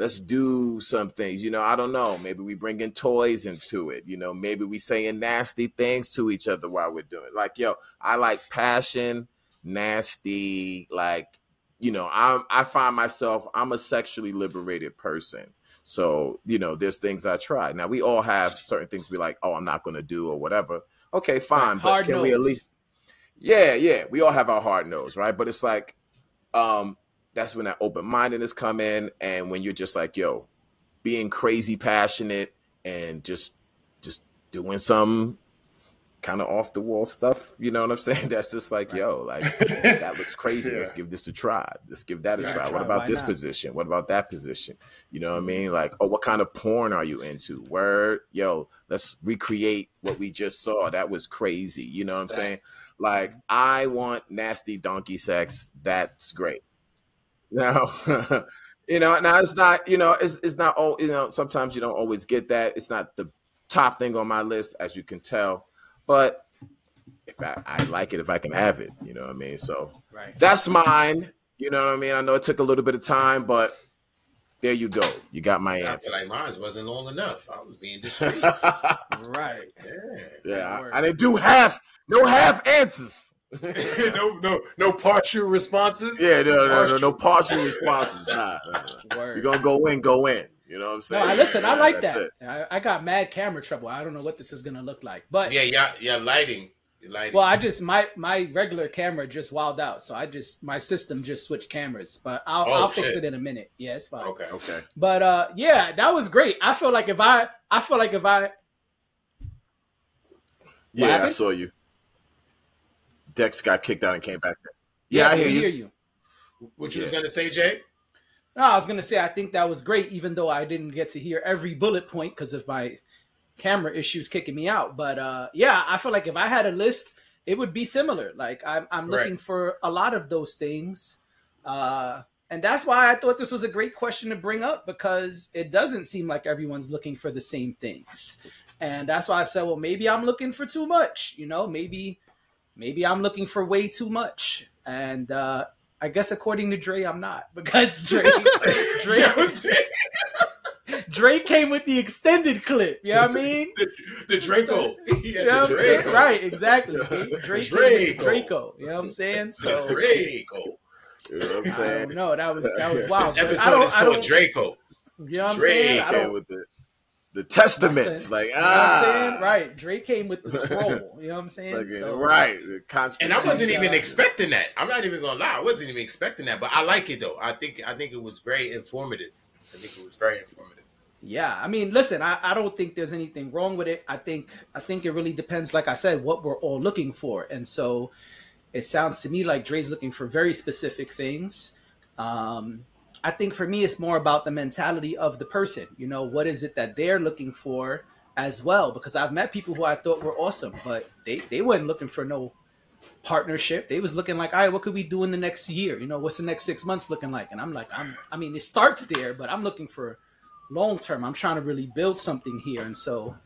let's do some things. You know, I don't know. Maybe we bring in toys into it. You know, maybe we saying nasty things to each other while we're doing. it. Like, yo, I like passion, nasty. Like, you know, I'm I find myself I'm a sexually liberated person. So, you know, there's things I try. Now we all have certain things we like, oh, I'm not gonna do or whatever. Okay, fine. But Hard can we at nose. least Yeah, yeah. We all have our hard nose, right? But it's like, um, that's when that open mindedness come in and when you're just like, yo, being crazy passionate and just just doing some kind of off the wall stuff, you know what I'm [laughs] saying? That's just like, yo, like [laughs] that looks crazy. Let's give this a try. Let's give that a try. try. What about Why this not? position? What about that position? You know what I Mhm. mean? Like, oh, what kind of porn are you into? Word, yo, let's recreate what we just saw. That was crazy. You know what I'm Right. saying? Like, I want nasty donkey sex. That's great. Now, [laughs] you know, now it's not, you know, it's it's not all, you know, sometimes you don't always get that. It's not the top thing on my list, as you can tell. But if I, I like it, if I can have it, you know what I mean? So Right. that's mine. You know what I mean? I know it took a little bit of time, but there you go. You got my I answer. feel like mine wasn't long enough. I was being [laughs] discreet. yeah, Right. yeah. I, I didn't do half, no half answers. [laughs] no, no, no partial responses. Yeah, no, no, no, Partial. no partial responses. Nah, nah, nah. [laughs] You're gonna go in, go in. You know what I'm No, saying? I listen. I like that. I, I got mad camera trouble. I don't know what this is gonna look like, but Yeah, yeah, yeah. Lighting, lighting. well, I just my my regular camera just wilded out, so I just my system just switched cameras. But I'll Oh, I'll fix it in a minute. Yeah, it's fine. okay. Okay. But uh, yeah, that was great. I feel like if I I feel like if I Yeah, I saw you. Dex got kicked out and came back. Yeah, I yes, hear we you. What you was Yeah. gonna say, Jay? No, I was gonna say I think that was great, even though I didn't get to hear every bullet point because of my camera issues kicking me out. But uh, yeah, I feel like if I had a list, it would be similar. Like I'm, I'm Correct. looking for a lot of those things, uh, and that's why I thought this was a great question to bring up because it doesn't seem like everyone's looking for the same things, and that's why I said, well, maybe I'm looking for too much. You know, maybe, maybe I'm looking for way too much, and. uh I guess according to Dre, I'm not [laughs] because Dre, [laughs] Dre, [laughs] Dre came with the extended clip. You know what I mean? the, the Draco. You know what I'm saying? Right, exactly. Dre came with the Draco. Draco. You know what I'm saying? So Draco. You know what I'm saying? know. That was that was wild. This episode I don't, is called Draco. You know what I'm Dre saying? I don't. with the the testaments, saying- like You know what I'm ah, saying? Right. Dre came with the [laughs] scroll. You know what I'm saying? like, So, right, And I wasn't even expecting that. I'm not even gonna lie. I wasn't even expecting that. But I like it though. I think I think it was very informative. I think it was very informative. Yeah, I mean, listen, I, I don't think there's anything wrong with it. I think I think it really depends, like I said, what we're all looking for. And so it sounds to me like Dre's looking for very specific things. Um, I think for me, it's more about the mentality of the person. You know, what is it that they're looking for as well? Because I've met people who I thought were awesome, but they they weren't looking for no partnership. They was looking like, all right, what could we do in the next year? You know, what's the next six months looking like? And I'm like, I'm I mean, it starts there, but I'm looking for long term. I'm trying to really build something here, and so,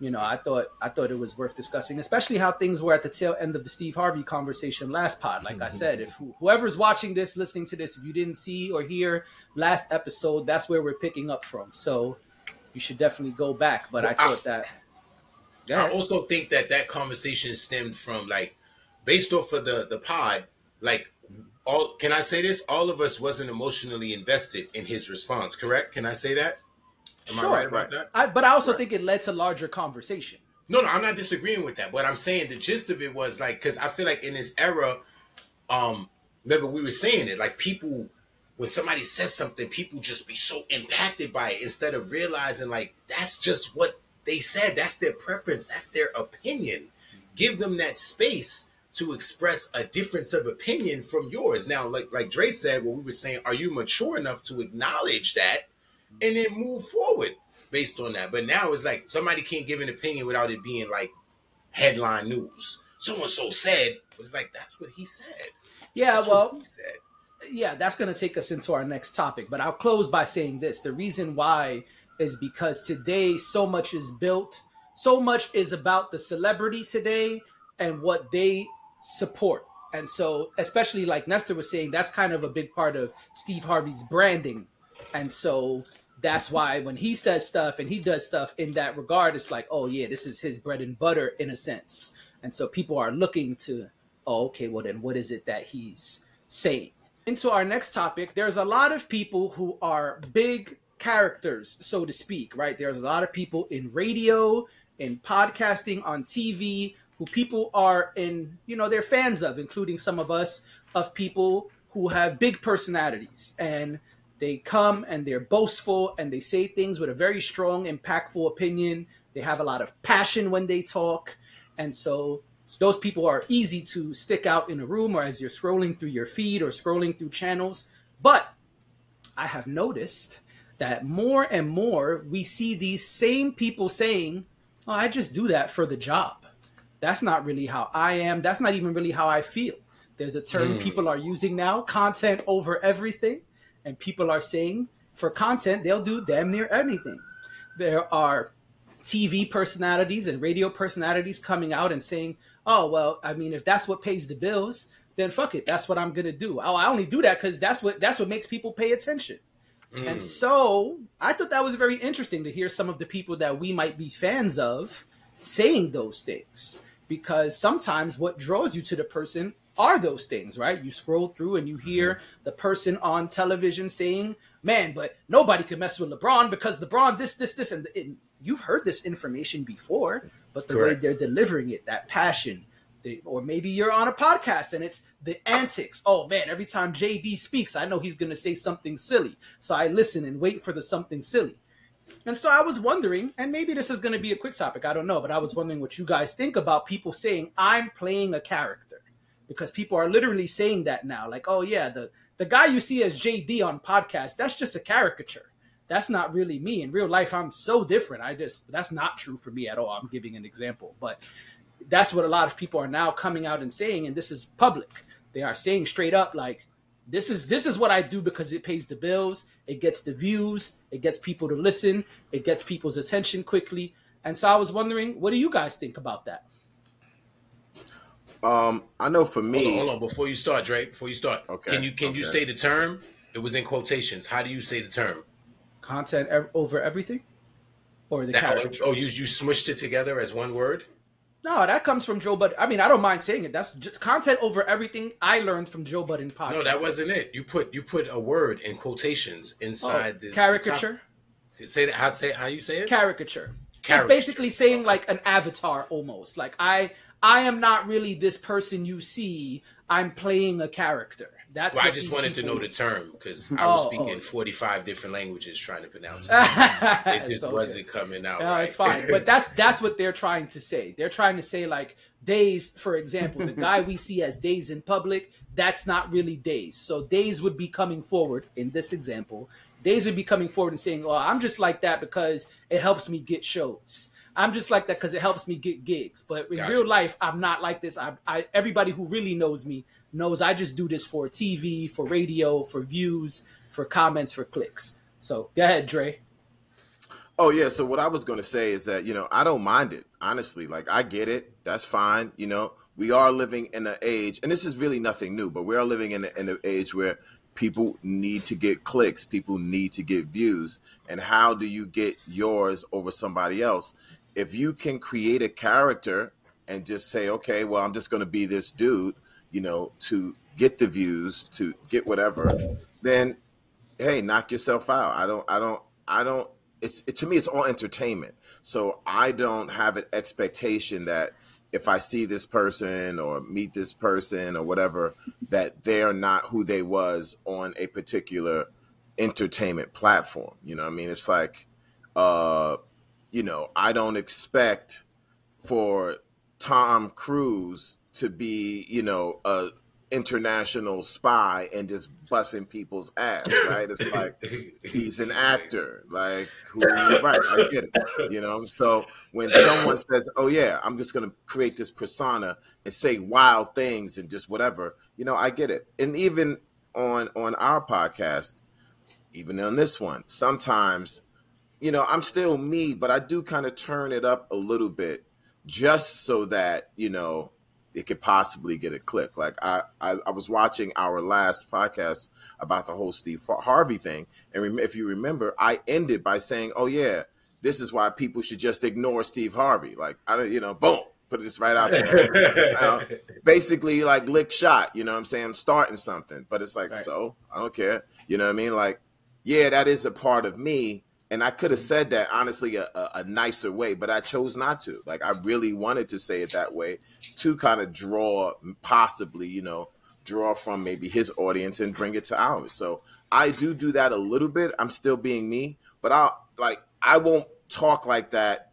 you know, I thought I thought it was worth discussing, especially how things were at the tail end of the Steve Harvey conversation last pod. Like I said, if who- whoever's watching this, listening to this, if you didn't see or hear last episode, that's where we're picking up from. So you should definitely go back. But I Well, I- thought that. Go I also think that that conversation stemmed from like based off of the the pod. Like all, can I say this? All of us wasn't emotionally invested in his response. Correct? Can I say that? Am Sure, I right about that? I, but I also think it led to larger conversation. No, no, I'm not disagreeing with that. But I'm saying the gist of it was like because I feel like in this era, um, remember we were saying it like people when somebody says something, people just be so impacted by it instead of realizing like that's just what they said. That's their preference. That's their opinion. Give them that space to express a difference of opinion from yours. Now, like like Dre said, what we were saying, are you mature enough to acknowledge that and then move forward based on that? But now it's like somebody can't give an opinion without it being like headline news. So and so said, but it's like that's what he said. Yeah, That's well, said. yeah, that's going to take us into our next topic. But I'll close by saying this: the reason why is because today so much is built, so much is about the celebrity today and what they support. And so, especially like Nestor was saying, that's kind of a big part of Steve Harvey's branding. And so that's why when he says stuff and he does stuff in that regard, it's like, oh yeah, this is his bread and butter in a sense. And so people are looking to, oh, okay, well then what is it that he's saying? Into our next topic, there's a lot of people who are big characters, so to speak, right? There's a lot of people in radio, in podcasting, on TV, who people are in, you know, they're fans of, including some of us, of people who have big personalities. And they come and they're boastful and they say things with a very strong, impactful opinion. They have a lot of passion when they talk. And so those people are easy to stick out in a room or as you're scrolling through your feed or scrolling through channels. But I have noticed that more and more we see these same people saying, Oh, I just do that for the job. That's not really how I am. That's not even really how I feel. There's a term Hmm. people are using now content over everything. And people are saying for content, they'll do damn near anything. There are TV personalities and radio personalities coming out and saying, "Oh, well, I mean, if that's what pays the bills, then fuck it. That's what I'm gonna do. Oh, I only do that because that's what that's what makes people pay attention." And Mm. so I thought that was very interesting to hear some of the people that we might be fans of saying those things. because sometimes what draws you to the person are those things, right? You scroll through and you hear mm-hmm. the person on television saying, "Man, but nobody could mess with LeBron because LeBron this, this, this," and, and you've heard this information before, but the Correct. way they're delivering it, that passion, the, or maybe you're on a podcast and it's the antics. Oh man, every time JD speaks, I know he's going to say something silly, so I listen and wait for the something silly. And so I was wondering, and maybe this is going to be a quick topic, I don't know, but I was wondering what you guys think about people saying I'm playing a character because people are literally saying that now. Like oh yeah the the guy you see as jd on podcast that's just a caricature. That's not really me. In real life i'm so different. I just that's not true for me at all. I'm giving an example. But that's what a lot of people are now coming out and saying and this is public. They are saying straight up like this is this is what i do because it pays the bills it gets the views it gets people to listen it gets people's attention quickly. And so i was wondering what do you guys think about that Um, I know for Hold me, on, hold on. Before you start, Dre. Before you start, Okay, can you can you say the term? It was in quotations. How do you say the term? content ev- over everything or the That, character oh, you you smushed it together as one word. no that comes from joe budden i mean i don't mind saying it that's just content over everything i learned from joe budden podcast No, that wasn't it. You put you put a word in quotations Oh, inside the caricature the. Say that. How say how you say it? caricature it's basically saying like an avatar almost like i i am not really this person you see i'm playing a character that's Well, I just wanted to know the term because I was Oh, speaking oh. 45 different languages trying to pronounce it. [laughs] It just okay. wasn't coming out. No, right. it's fine. But [laughs] that's that's what they're trying to say. They're trying to say like Days, for example, the guy we see as Days in public, that's not really Days. So Days would be coming forward in this example. Days would be coming forward and saying, "Oh, I'm just like that because it helps me get shows. I'm just like that because it helps me get gigs. But in Gotcha. real life, I'm not like this. I, I everybody who really knows me knows I just do this for TV, for radio, for views, for comments, for clicks. So go ahead, Dre. Oh yeah, so what I was going to say is that, you know, I don't mind it. Honestly, like I get it. That's fine, you know. We are living in an age and this is really nothing new, but we are living in, a, in an age where people need to get clicks, people need to get views, and how do you get yours over somebody else? If you can create a character and just say, "Okay, well, I'm just going to be this dude," you know, to get the views, to get whatever, then hey, knock yourself out. I don't, I don't, I don't. It's it, to me, it's all entertainment. So I don't have an expectation that if I see this person or meet this person or whatever, that they're not who they was on a particular entertainment platform. You know, I mean, it's like, uh, you know, I don't expect for Tom Cruise to be, you know, a international spy and just busting people's ass, [laughs] right? It's like he's an actor, like who, [laughs] right? I get it, you know. So when someone says, "Oh yeah, I'm just going to create this persona and say wild things and just whatever," you know, I get it. And even on on our podcast, even on this one, sometimes, you know, I'm still me, but I do kind of turn it up a little bit just so that you know it could possibly get a click. Like I, I, I was watching our last podcast about the whole Steve Harvey thing, and if you remember, I ended by saying, "Oh yeah, this is why people should just ignore Steve Harvey." Like I don't, you know, boom, put this right out there. [laughs] Uh, basically, like lick shot. You know what I'm saying? I'm starting something, but it's like, Right. so I don't care. You know what I mean? Like, yeah, that is a part of me. And I could have mm-hmm. said that honestly a, a, a nicer way, but I chose not to. Like I really wanted to say it that way to kind of draw, possibly, you know, draw from maybe his audience and bring it to ours. So I do do that a little bit. I'm still being me, but I'll like I won't talk like that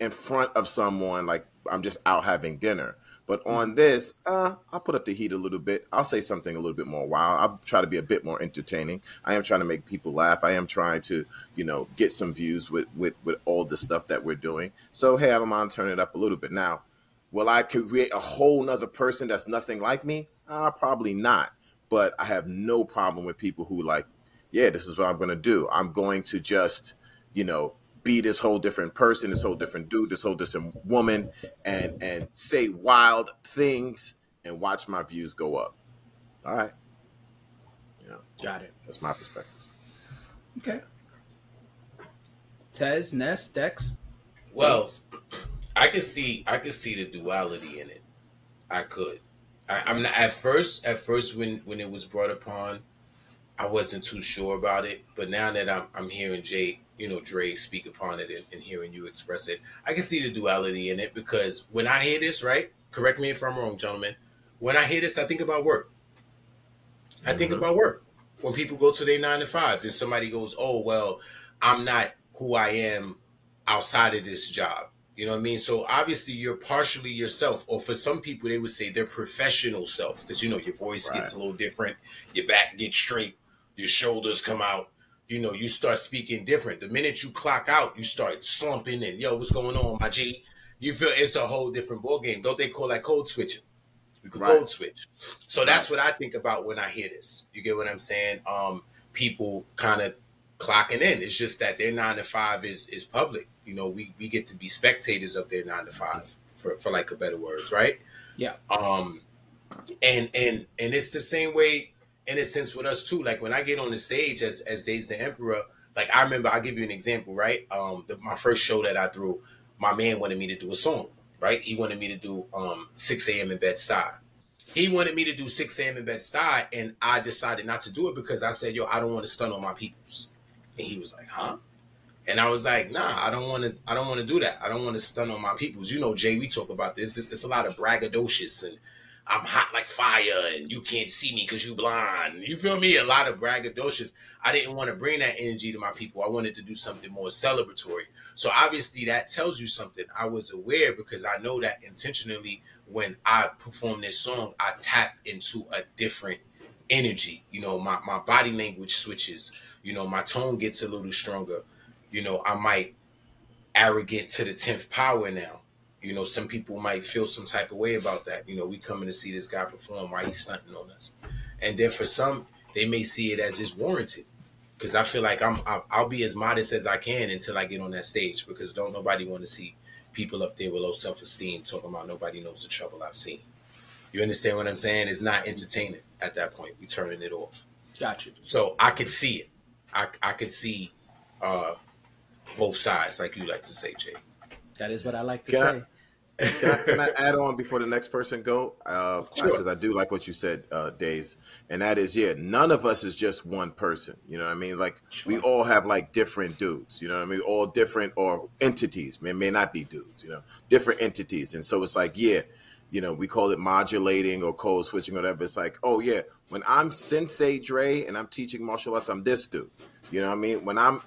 in front of someone like I'm just out having dinner. But on this, uh, I'll put up the heat a little bit. I'll say something a little bit more wild. I'll try to be a bit more entertaining. I am trying to make people laugh. I am trying to, you know, get some views with with with all the stuff that we're doing. So hey, I don't mind turning it up a little bit. Now, will I create a whole nother person that's nothing like me? Uh, probably not. But I have no problem with people who like, yeah, this is what I'm to do. I'm going to just, you know, be this whole different person, this whole different dude, this whole different woman, and and say wild things and watch my views go up. All right, Yeah. Got it. that's my perspective. Okay. Tez, Ness, Dex. Well, I, [clears throat] I could see I could see the duality in it. I could. I, I'm not at first. At first, when when it was brought upon, I wasn't too sure about it. But now that I'm I'm hearing Jay, you know, Dre speak upon it and, and hearing you express it, I can see the duality in it because when I hear this, right? Correct me if I'm wrong, gentlemen. When I hear this, I think about work. I think Mhm. about work. When people go to their nine to fives and somebody goes, "Oh well, I'm not who I am outside of this job." You know what I mean? So obviously you're partially yourself, or for some people they would say their professional self, because you know your voice Right. gets a little different, your back gets straight, your shoulders come out. You know, you start speaking different. The minute you clock out, you start slumping and yo, what's going on, my G? You feel it's a whole different ball game. Don't they call that code switching? You could Right. code switch. So that's what I think about when I hear this. You get what I'm saying? Um, people kind of clocking in. It's just that their nine to five is is public. You know, we we get to be spectators of their nine to five, for for like a better words, right? Yeah. Um, and and and it's the same way in a sense with us too. Like when I get on the stage as as Days the Emperor, like I remember, I'll give you an example, right? Um, the, my first show that I threw, my man wanted me to do a song, right? He wanted me to do um 6 a.m. in Bed Stuy. He wanted me to do 6 a.m. in Bed Stuy, and I decided not to do it because I said, yo, I don't want to stun on my peoples. And he was like, huh? And I was like, nah, I don't want to. I don't want to do that. I don't want to stun on my peoples. You know, Jay, we talk about this. It's, it's a lot of braggadocious and I'm hot like fire, and you can't see me because you blind. You feel me? A lot of braggadocious. I didn't want to bring that energy to my people. I wanted to do something more celebratory. So obviously that tells you something. I was aware because I know that intentionally when I perform this song, I tap into a different energy. You know, my, my body language switches. You know, my tone gets a little stronger. You know, I might arrogant to the tenth power now. You know, some people might feel some type of way about that. You know, we coming to see this guy perform while he's stunting on us, and then for some, they may see it as it's warranted. Because I feel like I'm, I'll, I'll be as modest as I can until I get on that stage. Because don't nobody want to see people up there with low self esteem talking about nobody knows the trouble I've seen. You understand what I'm saying? It's not entertaining at that point. We turning it off. Gotcha. So I could see it. I I could see uh both sides, like you like to say, Jay. That is what I like to Can I- say. Can I, can I add on before the next person go? Uh, Sure. Because I do like what you said, uh, Days, and that is, yeah, none of us is just one person. You know what I mean? Like we all have like different dudes. You know what I mean? All different or entities. May may not be dudes. You know, different entities, and so it's like, yeah, you know, we call it modulating or code switching, or whatever. It's like, oh yeah, when I'm Sensei Dre and I'm teaching martial arts, I'm this dude. You know what I mean? When I'm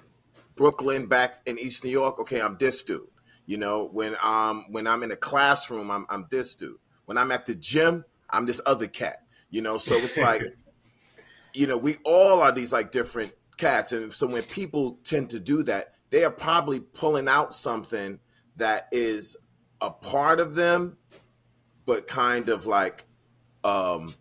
Brooklyn back in East New York, okay, I'm this dude. You know, when um when I'm in a classroom, I'm I'm this dude. When I'm at the gym, I'm this other cat. You know, so it's like, [laughs] you know, we all are these like different cats, and so when people tend to do that, they are probably pulling out something that is a part of them, but kind of like um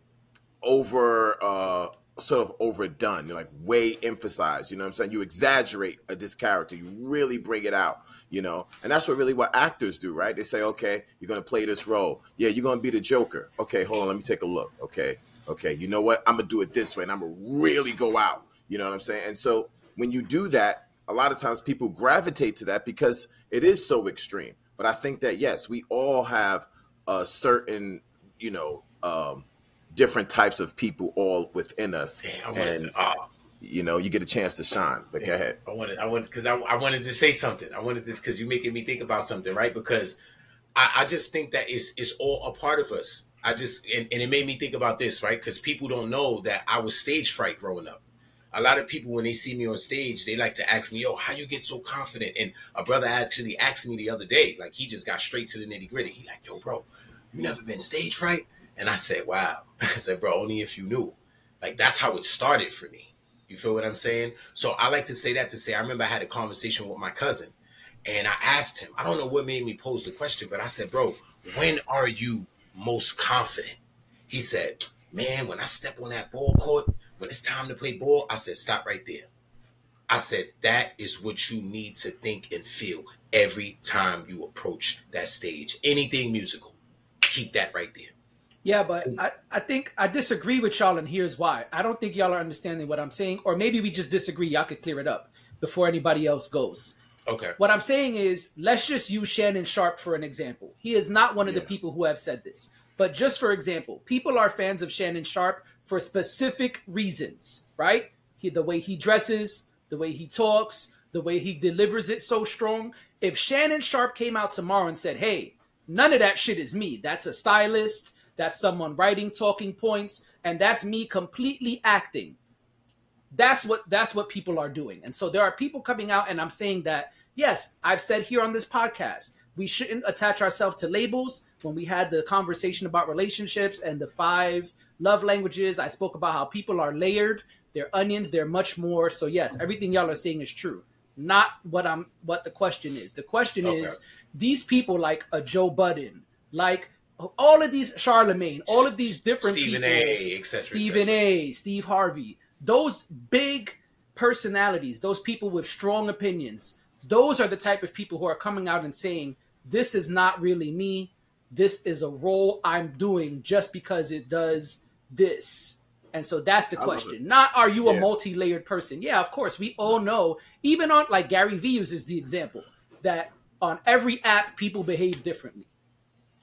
over uh sort of overdone. You're like way emphasized you know what i'm saying? You exaggerate this character you really bring it out you know? And that's what really what actors do right? They say okay you're going to play this role. Yeah you're going to be the joker. Okay hold on let me take a look. Okay okay you know what? I'm going to do it this way and i'm going to really go out. You know what i'm saying? And so when you do that a lot of times people gravitate to that because it is so extreme. But i think that yes we all have a certain you know um different types of people all within us. Damn, and you know you get a chance to shine but go ahead I wanted, I wanted, because I, I wanted to say something. I wanted this because you're making me think about something, right? Because I, I just think that it's it's all a part of us. I just and, and it made me think about this, right? Because people don't know that I was stage fright growing up. A lot of people when they see me on stage, they like to ask me, "Yo, how you get so confident?" And a brother actually asked me the other day, like he just got straight to the nitty gritty. He like, "Yo, bro, you never been stage fright?" And I said, "Wow." [laughs] I said, "Bro, only if you knew." Like that's how it started for me. You feel what I'm saying? So I like to say that to say I remember I had a conversation with my cousin and I asked him, I don't know what made me pose the question, but I said, Bro, when are you most confident? He said, Man, when I step on that ball court, when it's time to play ball, I said, Stop right there. I said, That is what you need to think and feel every time you approach that stage. Anything musical, keep that right there. Yeah, but I, I think I disagree with y'all, and here's why. I don't think y'all are understanding what I'm saying, or maybe we just disagree. Y'all could clear it up before anybody else goes. Okay. What I'm saying is, let's just use Shannon Sharpe for an example. He is not one of the people who have said this. But just for example, people are fans of Shannon Sharpe for specific reasons, right? He, the way he dresses, the way he talks, the way he delivers it so strong. If Shannon Sharpe came out tomorrow and said, hey, none of that shit is me, that's a stylist, that's someone writing talking points, and that's me completely acting. That's what that's what people are doing. And so there are people coming out and i'm saying that yes i've said here on this podcast we shouldn't attach ourselves to labels. When we had the conversation about relationships and the five love languages i spoke about how people are layered they're onions they're much more. So yes everything y'all are saying is true. Not what i'm what the question is. The question Okay. is these people like a joe budden like all of these charlamagne all of these different Stephen people A. Etc. Stephen A, Steve Harvey, those big personalities, those people with strong opinions, those are the type of people who are coming out and saying, This is not really me. This is a role I'm doing just because it does this. And so that's the I question. Not are you a Yeah. multi layered person? Yeah, of course. We all know, even on like Gary Vee uses the example that on every app, people behave differently.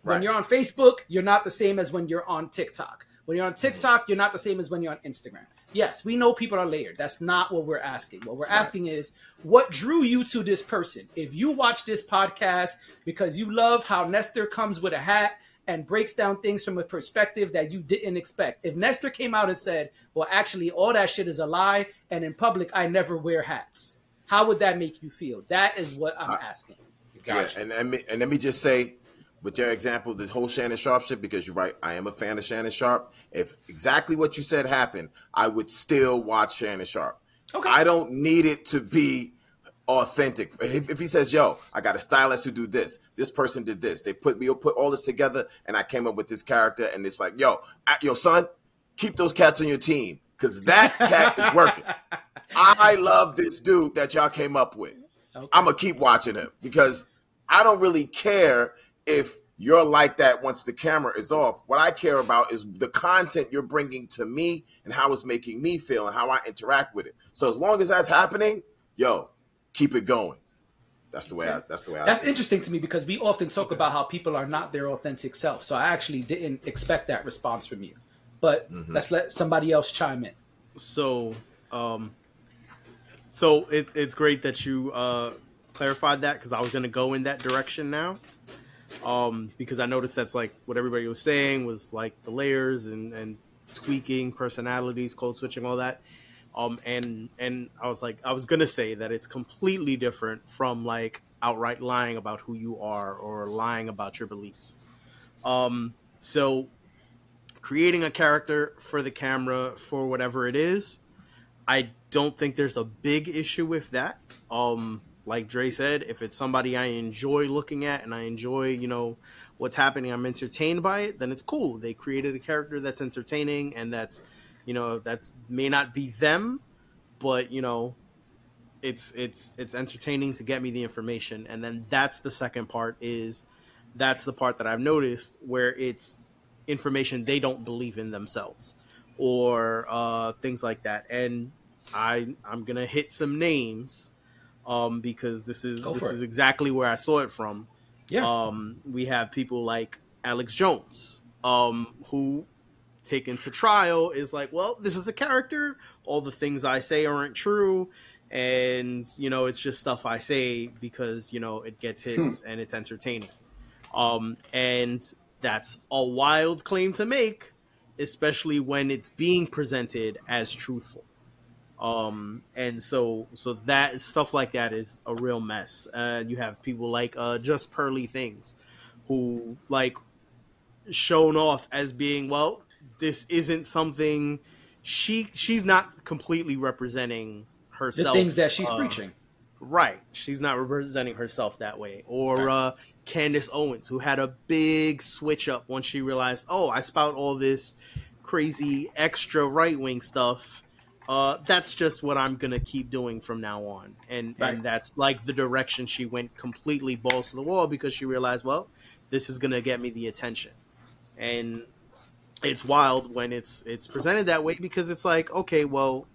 When Right. you're on Facebook, you're not the same as when you're on TikTok. When you're on mm-hmm. TikTok, you're not the same as when you're on Instagram. Yes, we know people are layered. That's not what we're asking. What we're asking is what drew you to this person? If you watch this podcast because you love how Nestor comes with a hat and breaks down things from a perspective that you didn't expect. If Nestor came out and said, "Well, actually all that shit is a lie and in public I never wear hats." How would that make you feel? That is what I'm asking. Gotcha. Yeah, and, and, me- and let me just say, with your example, the whole Shannon Sharpe shit, because you're right, I am a fan of Shannon Sharpe. If exactly what you said happened, I would still watch Shannon Sharpe. Okay. I don't need it to be authentic. If, if he says, "Yo, I got a stylist who do this. This person did this. They put me put all this together, and I came up with this character." And it's like, "Yo, yo, son, keep those cats on your team because that cat is working." I love this dude that y'all came up with. Okay. I'm gonna keep watching him because I don't really care if you're like that once the camera is off. What I care about is the content you're bringing to me and how it's making me feel and how I interact with it. So as long as that's happening, yo, keep it going. That's the way. I, that's the way. I That's see it. interesting to me because we often talk about how people are not their authentic self. So I actually didn't expect that response from you. But Mm-hmm. let's let somebody else chime in. so um so it, it's great that you uh clarified that because i was going to go in that direction now um because i noticed that's like what everybody was saying was like the layers and and tweaking personalities code switching all that um and and i was like i was to say that it's completely different from like outright lying about who you are or lying about your beliefs um so creating a character for the camera for whatever it is I don't think there's a big issue with that. Um, like Dre said, if it's somebody I enjoy looking at and I enjoy, you know, what's happening, I'm entertained by it, then it's cool. They created a character that's entertaining and that's, you know, that's may not be them, but you know, it's it's it's entertaining to get me the information. And then that's the second part is that's the part that I've noticed where it's information they don't believe in themselves or uh, things like that. And I I'm gonna hit some names um, because this is Go this is exactly where I saw it from. Yeah. Um, we have people like Alex Jones, um, who taken to trial is like, well, this is a character. All the things I say aren't true. And, you know, it's just stuff I say because, you know, it gets hits and it's entertaining. Um, and that's a wild claim to make, especially when it's being presented as truthful. Um, and so, so that stuff like that is a real mess. Uh, you have people like uh, just Pearly Things, who like shown off as being well. This isn't something she she's not completely representing herself. The things that she's uh, preaching. Right. She's not representing herself that way. Or uh, Candace Owens, who had a big switch up once she realized, oh, I spout all this crazy extra right wing stuff. Uh, that's just what I'm gonna keep doing from now on, and Right. and that's like the direction she went completely balls to the wall because she realized, well, this is gonna get me the attention, and it's wild when it's it's presented that way because it's like, okay, well,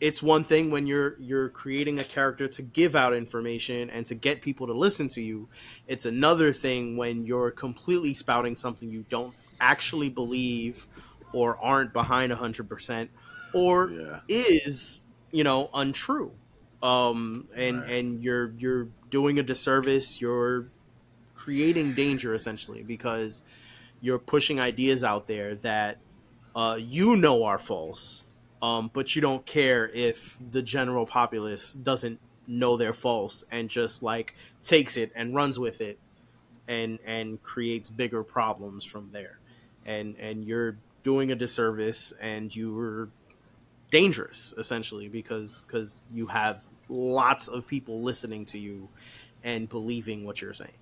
it's one thing when you're you're creating a character to give out information and to get people to listen to you. It's another thing when you're completely spouting something you don't actually believe or aren't behind 100% or Yeah. is you know untrue um and Right. and you're you're doing a disservice you're creating danger essentially because you're pushing ideas out there that uh, you know are false um, but you don't care if the general populace doesn't know they're false and just like takes it and runs with it and and creates bigger problems from there and and you're doing a disservice and you're dangerous essentially because because you have lots of people listening to you and believing what you're saying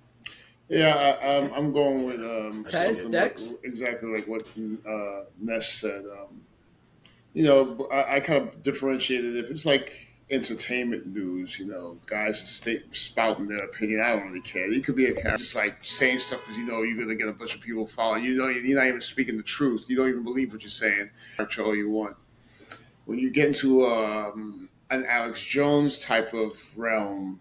Yeah, I, I'm, I'm going with um, Taz, Dex? like- exactly like what uh, Ness said. Um, you know, I, I kind of differentiated if it's like entertainment news. You know, guys just stay, spouting their opinion. I don't really care. You could be a character just like saying stuff because you know you're gonna get a bunch of people following. You know, you're not even speaking the truth. You don't even believe what you're saying. Character all you want. When you get into um, an Alex Jones type of realm,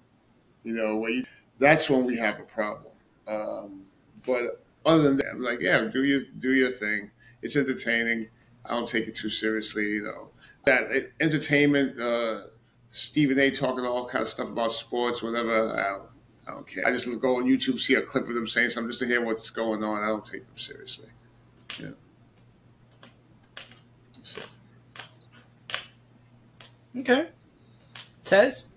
you know, where you, that's when we have a problem. Um, but other than that, I'm like, yeah, do your do your thing. It's entertaining. I don't take it too seriously, you know. That it, entertainment, uh, Stephen A. talking all kind of stuff about sports, whatever. I don't, I don't care. I just go on YouTube, see a clip of them saying something just to hear what's going on. I don't take them seriously. Yeah. Okay. Tez?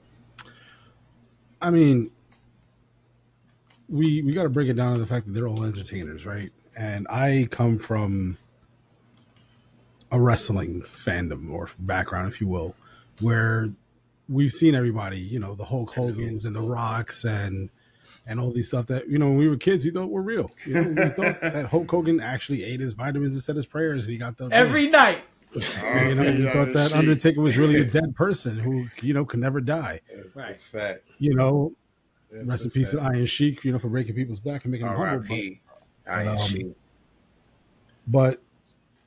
I mean, we we got to break it down to the fact that they're all entertainers, right? And I come from a wrestling fandom or background, if you will, where we've seen everybody, you know, the Hulk Hogan's and the Rocks and and all these stuff that you know when we were kids, we thought were real. You know, we thought [laughs] that Hulk Hogan actually ate his vitamins and said his prayers, and he got the Every night. You know, you thought that Undertaker was really a [laughs] dead person who you know could never die. That's Right. fact. You know, That's rest a in peace to. Iron Sheik, you know, for breaking people's back and making them humble. But, R.I.P. I ain't um, shit. but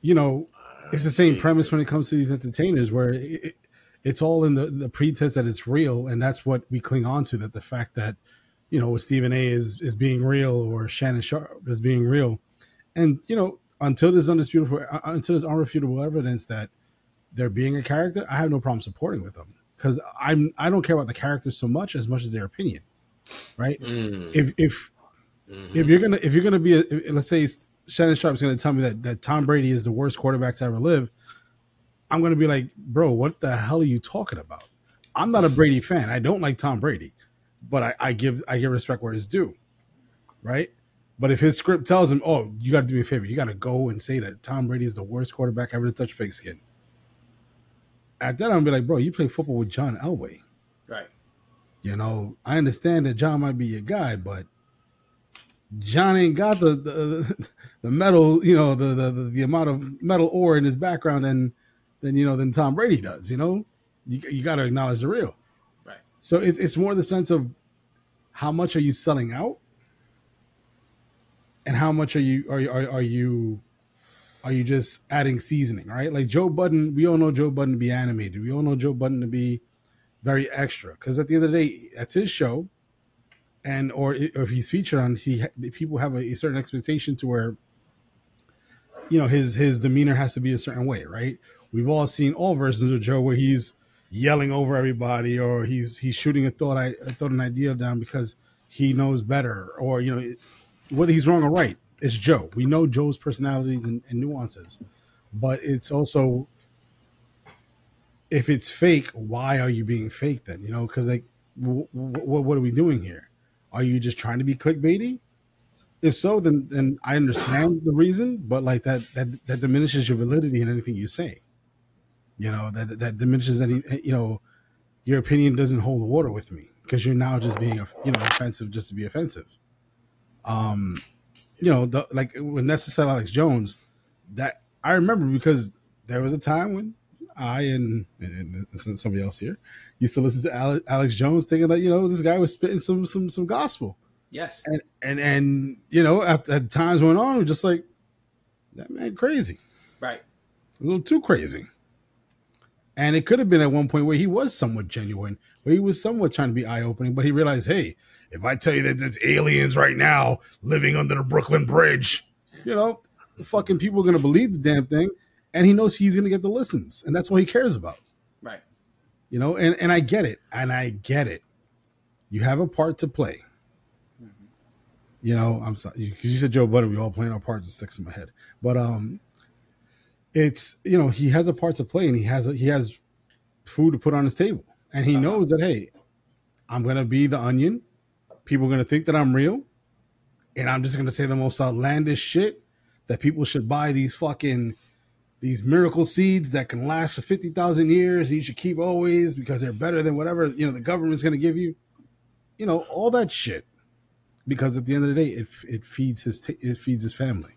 you know, it's the same premise when it comes to these entertainers, where it, it, it's all in the the pretense that it's real, and that's what we cling on to. That the fact that you know Stephen A. is is being real, or Shannon Sharpe is being real, and you know, until there's undisputable, uh, until there's unrefutable evidence that they're being a character, I have no problem supporting with them because I'm I don't care about the characters so much as much as their opinion, right? Mm, If if mhm. if you're gonna if you're gonna be a, if- let's say Shannon Sharpe's gonna tell me that that Tom Brady is the worst quarterback to ever live, I'm gonna be like, bro, what the hell are you talking about? I'm not a Brady fan. I don't like Tom Brady, but I, I give I give respect where it's due, right? But if his script tells him, oh, you got to do me a favor, you got to go and say that Tom Brady is the worst quarterback ever to touch pigskin. At that, I'm gonna be like, bro, you play football with John Elway. Right. You know, I understand that John might be your guy, but John ain't got the the, [laughs] the metal, you know, the, the the the amount of metal ore in his background than than you know than Tom Brady does. You know, you you got to acknowledge the real. Right. So it's it's more the sense of how much are you selling out, and how much are you are are, are you are you just adding seasoning, right? Like Joe Budden, we all know Joe Budden to be animated. We all know Joe Budden to be very extra because at the end of the day, that's his show, and or, if he's featured on, he people have a, a certain expectation to where you know his his demeanor has to be a certain way, right? We've all seen all versions of Joe where he's yelling over everybody or he's he's shooting a thought I thought an idea down because he knows better or you know whether he's wrong or right it's Joe. We know Joe's personalities and, and nuances, but it's also if it's fake, why are you being fake then? You know, because like, w- w- what are we doing here? Are you just trying to be clickbaity? If so, then then I understand the reason, but like that that that diminishes your validity in anything you say. You know that that diminishes any eh, you know your opinion doesn't hold water with me because you're now just being you know offensive just to be offensive. Um, you know, the, like when Nessa said Alex Jones, that I remember because there was a time when I and, and, and somebody else here used to listen to Alex, Alex Jones, thinking that you know this guy was spitting some some some gospel, Yes. and and and you know, at times went on, we're just like that man crazy, Right. a little too crazy. And it could have been at one point where he was somewhat genuine, where he was somewhat trying to be eye opening, but he realized, hey, if I tell you that there's aliens right now living under the Brooklyn Bridge, you know, the fucking people are gonna believe the damn thing, and he knows he's gonna get the listens, and that's what he cares about. Right. You know, and and I get it, and I get it. You have a part to play. You know, I'm sorry because you said Joe Budden. We all playing our parts. It sticks in my head, but um, it's you know he has a part to play, and he has a, he has food to put on his table, and he knows that hey, I'm gonna be the onion. People are gonna think that I'm real, and I'm just gonna say the most outlandish shit that people should buy these fucking these miracle seeds that can last for 50,000 years and you should keep always because they're better than whatever, you know, the government's going to give you. You know, all that shit. Because at the end of the day, it, it feeds his t- it feeds his family.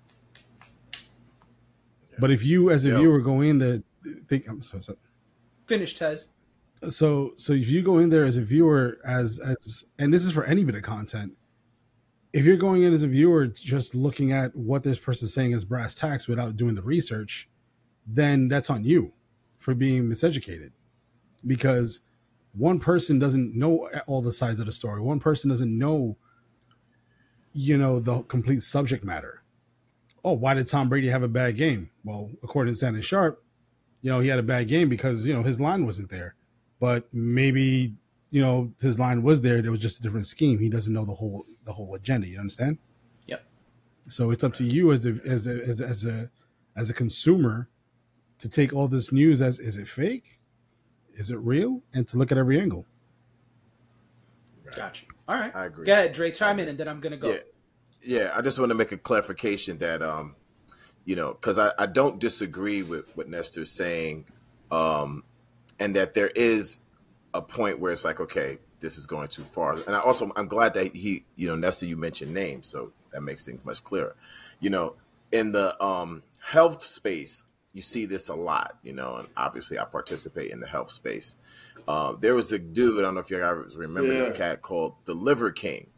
But if you as a Yeah. viewer go in there think I'm so sorry Finish, Tez. So so if you go in there as a viewer as as and this is for any bit of content if you're going in as a viewer just looking at what this person's saying as brass tacks without doing the research then that's on you for being miseducated. Because one person doesn't know all the sides of the story. One person doesn't know you know the complete subject matter. Oh why did tom brady have a bad game? Well according to shannon sharpe you know he had a bad game because you know his line wasn't there but maybe you know his line was there there was just a different scheme he doesn't know the whole the whole agenda you understand Yep. so it's up to you as the as a as, a- as a as a consumer to take all this news as is it fake is it real and to look at every angle Gotcha. All right. I agree. Go ahead, Dre. Chime in, and then I'm gonna go. Yeah. Yeah, I just want to make a clarification that um, you know, because I, I don't disagree with what Nestor's saying, um, and that there is a point where it's like, okay, this is going too far. And I also I'm glad that he, you know, Nestor, you mentioned names, so that makes things much clearer. You know, in the um health space, you see this a lot, you know, and obviously I participate in the health space. Um, there was a dude, I don't know if you guys remember Yeah. this cat called the Liver King,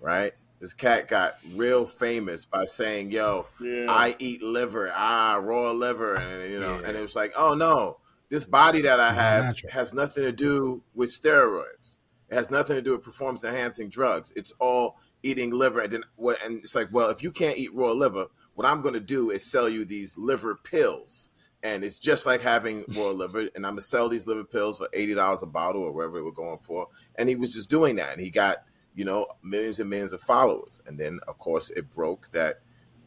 right? This cat got real famous by saying, "Yo, Yeah. I eat liver, ah, raw liver," and you know, Yeah. and it was like, "Oh no, this body that I have has nothing to do with steroids. It has nothing to do with performance enhancing drugs. It's all eating liver." And then what? And it's like, well, if you can't eat raw liver, what I'm going to do is sell you these liver pills. And it's just like having raw [laughs] liver, and I'm gonna sell these liver pills for eighty dollars a bottle or wherever they were going for. And he was just doing that, and he got you know millions and millions of followers. And then of course it broke that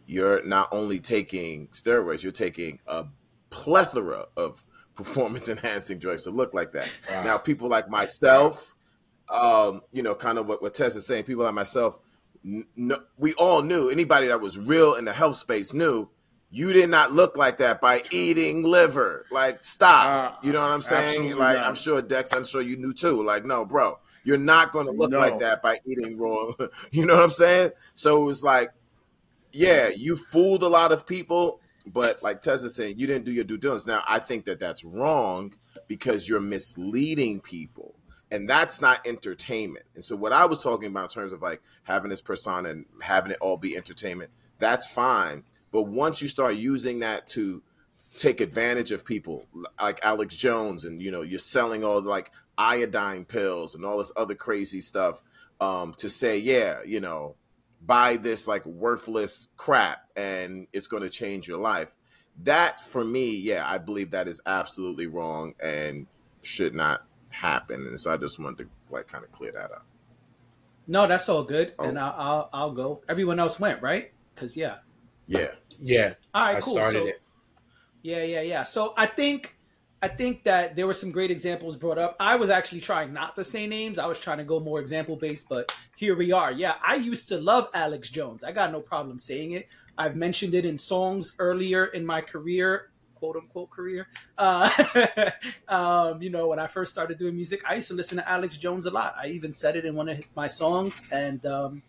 you're not only taking steroids, you're taking a plethora of performance enhancing drugs to look like that. Wow. Now, people like myself, um, you know, kind of what, what Tess is saying, people like myself, no, we all knew, anybody that was real in the health space knew you did not look like that by eating liver. Like, stop. Uh, you know what I'm saying? Like, not. I'm sure Dex, I'm sure you knew too. Like, no, bro, you're not going to look No. like that by eating raw. [laughs] you know what I'm saying? So it was like, yeah, you fooled a lot of people, but like Tessa said, you didn't do your due diligence. Now, I think that that's wrong because you're misleading people, and that's not entertainment. And so, what I was talking about in terms of like having this persona and having it all be entertainment, that's fine. But once you start using that to take advantage of people like Alex Jones, and you know, you're selling all like iodine pills and all this other crazy stuff um, to say, yeah, you know, buy this like worthless crap and it's going to change your life. That for me, yeah, I believe that is absolutely wrong and should not happen. And so I just wanted to like kind of clear that up. No, that's all good, Oh. and I'll, I'll I'll go. Everyone else went right, because yeah. Yeah. Yeah, All right, I cool. started So it. yeah, yeah, yeah. So I think I think that there were some great examples brought up. I was actually trying not to say names. I was trying to go more example based, but here we are. Yeah, I used to love Alex Jones. I got no problem saying it. I've mentioned it in songs earlier in my career, quote unquote career. Uh, [laughs] um, you know, when I first started doing music, I used to listen to Alex Jones a lot. I even said it in one of my songs, and um,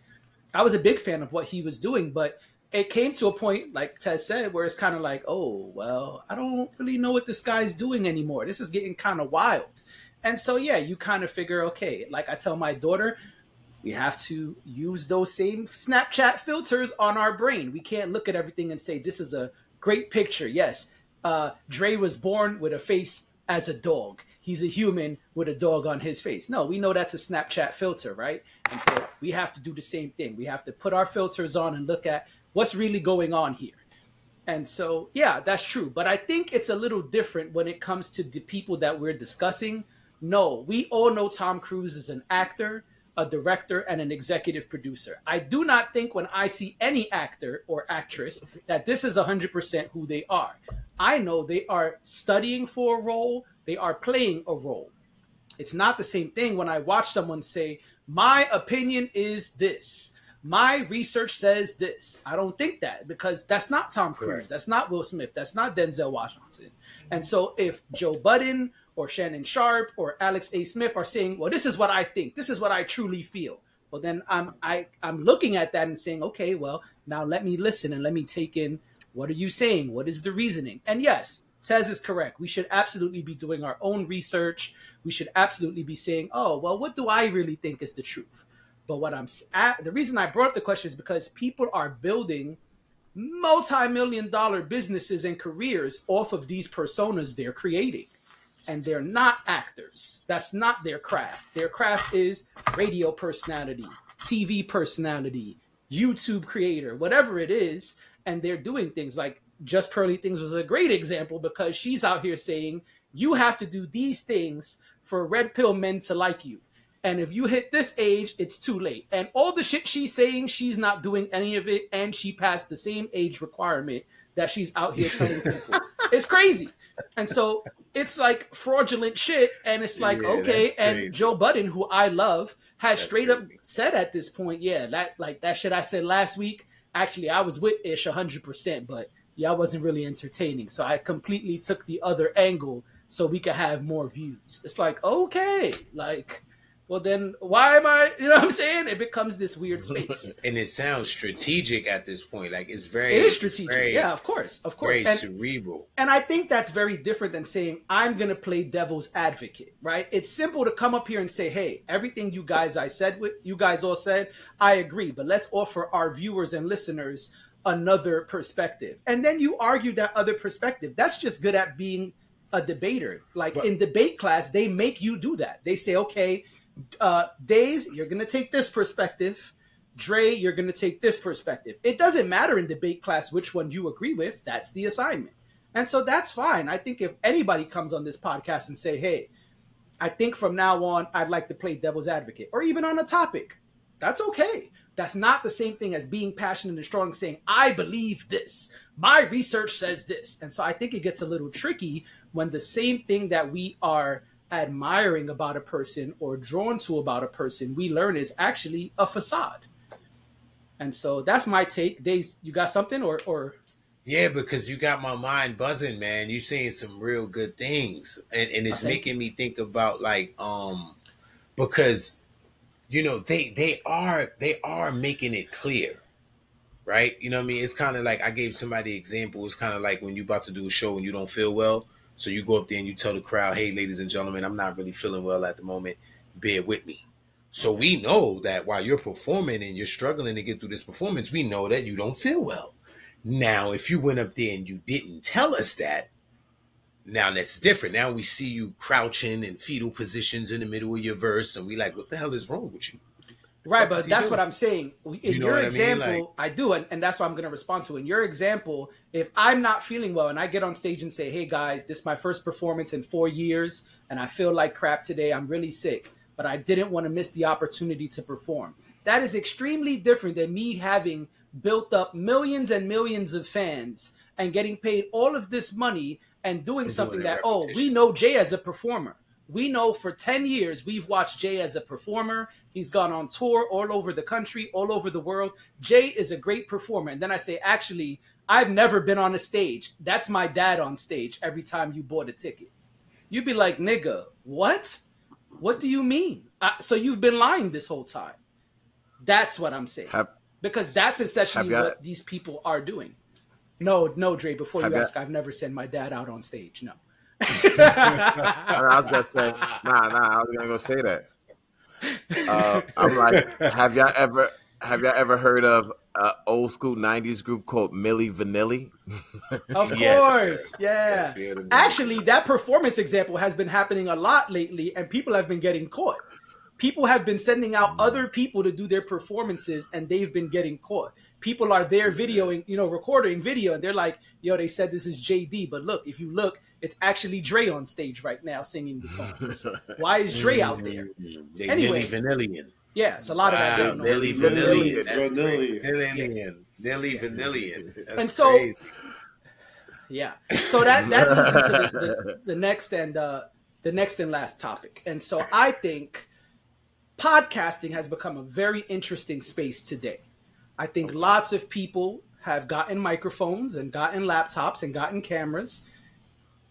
I was a big fan of what he was doing. But it came to a point, like Ted said, where it's kind of like, oh, well, I don't really know what this guy's doing anymore. This is getting kind of wild. And so, yeah, you kind of figure, okay, like I tell my daughter, we have to use those same Snapchat filters on our brain. We can't look at everything and say, this is a great picture. Yes, uh, Dre was born with a face as a dog. He's a human with a dog on his face. No, we know that's a Snapchat filter, right? And so we have to do the same thing. We have to put our filters on and look at what's really going on here. And so, yeah, that's true. But I think it's a little different when it comes to the people that we're discussing. No, we all know Tom Cruise is an actor, a director, and an executive producer. I do not think when I see any actor or actress that this is 100% who they are. I know they are studying for a role, they are playing a role. It's not the same thing when I watch someone say, My opinion is this my research says this. I don't think that because that's not Tom Cruise. Correct. That's not Will Smith. That's not Denzel Washington. And so if Joe Budden or Shannon Sharpe or Alex A. Smith are saying, well, this is what I think, this is what I truly feel. Well, then I'm I I'm looking at that and saying, okay, well, now let me listen and let me take in what are you saying? What is the reasoning? And yes, Tez is correct. We should absolutely be doing our own research. We should absolutely be saying, oh, well, what do I really think is the truth? But what I'm at, the reason I brought up the question is because people are building multi-million dollar businesses and careers off of these personas they're creating. And they're not actors. That's not their craft. Their craft is radio personality, TV personality, YouTube creator, whatever it is. And they're doing things like Just Pearly Things was a great example because she's out here saying, you have to do these things for red pill men to like you. And if you hit this age, it's too late. And all the shit she's saying, she's not doing any of it. And she passed the same age requirement that she's out here telling [laughs] people. it's crazy. And so it's like fraudulent shit. And it's like, yeah, okay. And Joe Budden, who I love, has that's straight crazy. up said at this point, yeah, that like that shit I said last week. Actually, I was with Ish 100%, but yeah, I wasn't really entertaining. So I completely took the other angle so we could have more views. It's like, okay, like well then why am I you know what I'm saying? It becomes this weird [laughs] space. and it sounds strategic at this point. Like it's very It is strategic. Very, yeah, of course. Of course. Very and, cerebral. And I think that's very different than saying I'm gonna play devil's advocate, right? It's simple to come up here and say, hey, everything you guys I said with you guys all said, I agree, but let's offer our viewers and listeners another perspective. And then you argue that other perspective. That's just good at being a debater. Like but, in debate class, they make you do that. They say, okay, uh, Days, you're going to take this perspective. Dre, you're going to take this perspective. It doesn't matter in debate class which one you agree with. That's the assignment. And so that's fine. I think if anybody comes on this podcast and say, hey, I think from now on, I'd like to play devil's advocate, or even on a topic, that's okay. That's not the same thing as being passionate and strong, saying, I believe this. My research says this. And so I think it gets a little tricky when the same thing that we are admiring about a person or drawn to about a person, we learn is actually a facade. And so that's my take. Days, you got something or or yeah, because you got my mind buzzing, man. You're saying some real good things. And, and it's making me think about like um because you know they they are they are making it clear right you know what i mean it's kind of like i gave somebody example it's kind of like when you're about to do a show and you don't feel well so you go up there and you tell the crowd, hey, ladies and gentlemen, I'm not really feeling well at the moment. Bear with me. So we know that while you're performing and you're struggling to get through this performance, we know that you don't feel well. Now, if you went up there and you didn't tell us that, now that's different. Now we see you crouching in fetal positions in the middle of your verse, and we like, what the hell is wrong with you? Right, but that's doing? what I'm saying. In you know your example, I, mean? like, I do, and, and that's what I'm going to respond to. In your example, if I'm not feeling well and I get on stage and say, "Hey guys, this is my first performance in four years, and I feel like crap today. I'm really sick, but I didn't want to miss the opportunity to perform." That is extremely different than me having built up millions and millions of fans and getting paid all of this money and doing something that, oh, we know Jay as a performer we know for 10 years we've watched Jay as a performer. He's gone on tour all over the country, all over the world. Jay is a great performer. And then I say, actually, I've never been on a stage. That's my dad on stage every time you bought a ticket. You'd be like, nigga, what? What do you mean? Uh, so you've been lying this whole time. That's what I'm saying. Have, because that's essentially what these people are doing. No, no, Dre, before you ask, I've never sent my dad out on stage. No. I was gonna say, nah, nah. I was gonna go say that. Uh, I'm like, have y'all ever have y'all ever heard of an old school '90s group called Milli Vanilli? Of Yes. course, yeah. Yes, we had a- Actually, that performance example has been happening a lot lately, and people have been getting caught. People have been sending out other people to do their performances, and they've been getting caught. People are there videoing, you know, recording video, and they're like, "Yo, they said this is JD, but look, if you look, it's actually Dre on stage right now singing the songs. [laughs] Why is Dre out there? They Anyway. Milli Vanillion. Yeah, it's a lot of that Wow, going on. Milli Vanillion. Vanillion. Vanillion. great. Vanillion. Milli Vanillion. That's And so- crazy. Yeah. So that that [laughs] leads into the, the, the next and uh, the next and last topic. And so I think podcasting has become a very interesting space today. I think lots of people have gotten microphones and gotten laptops and gotten cameras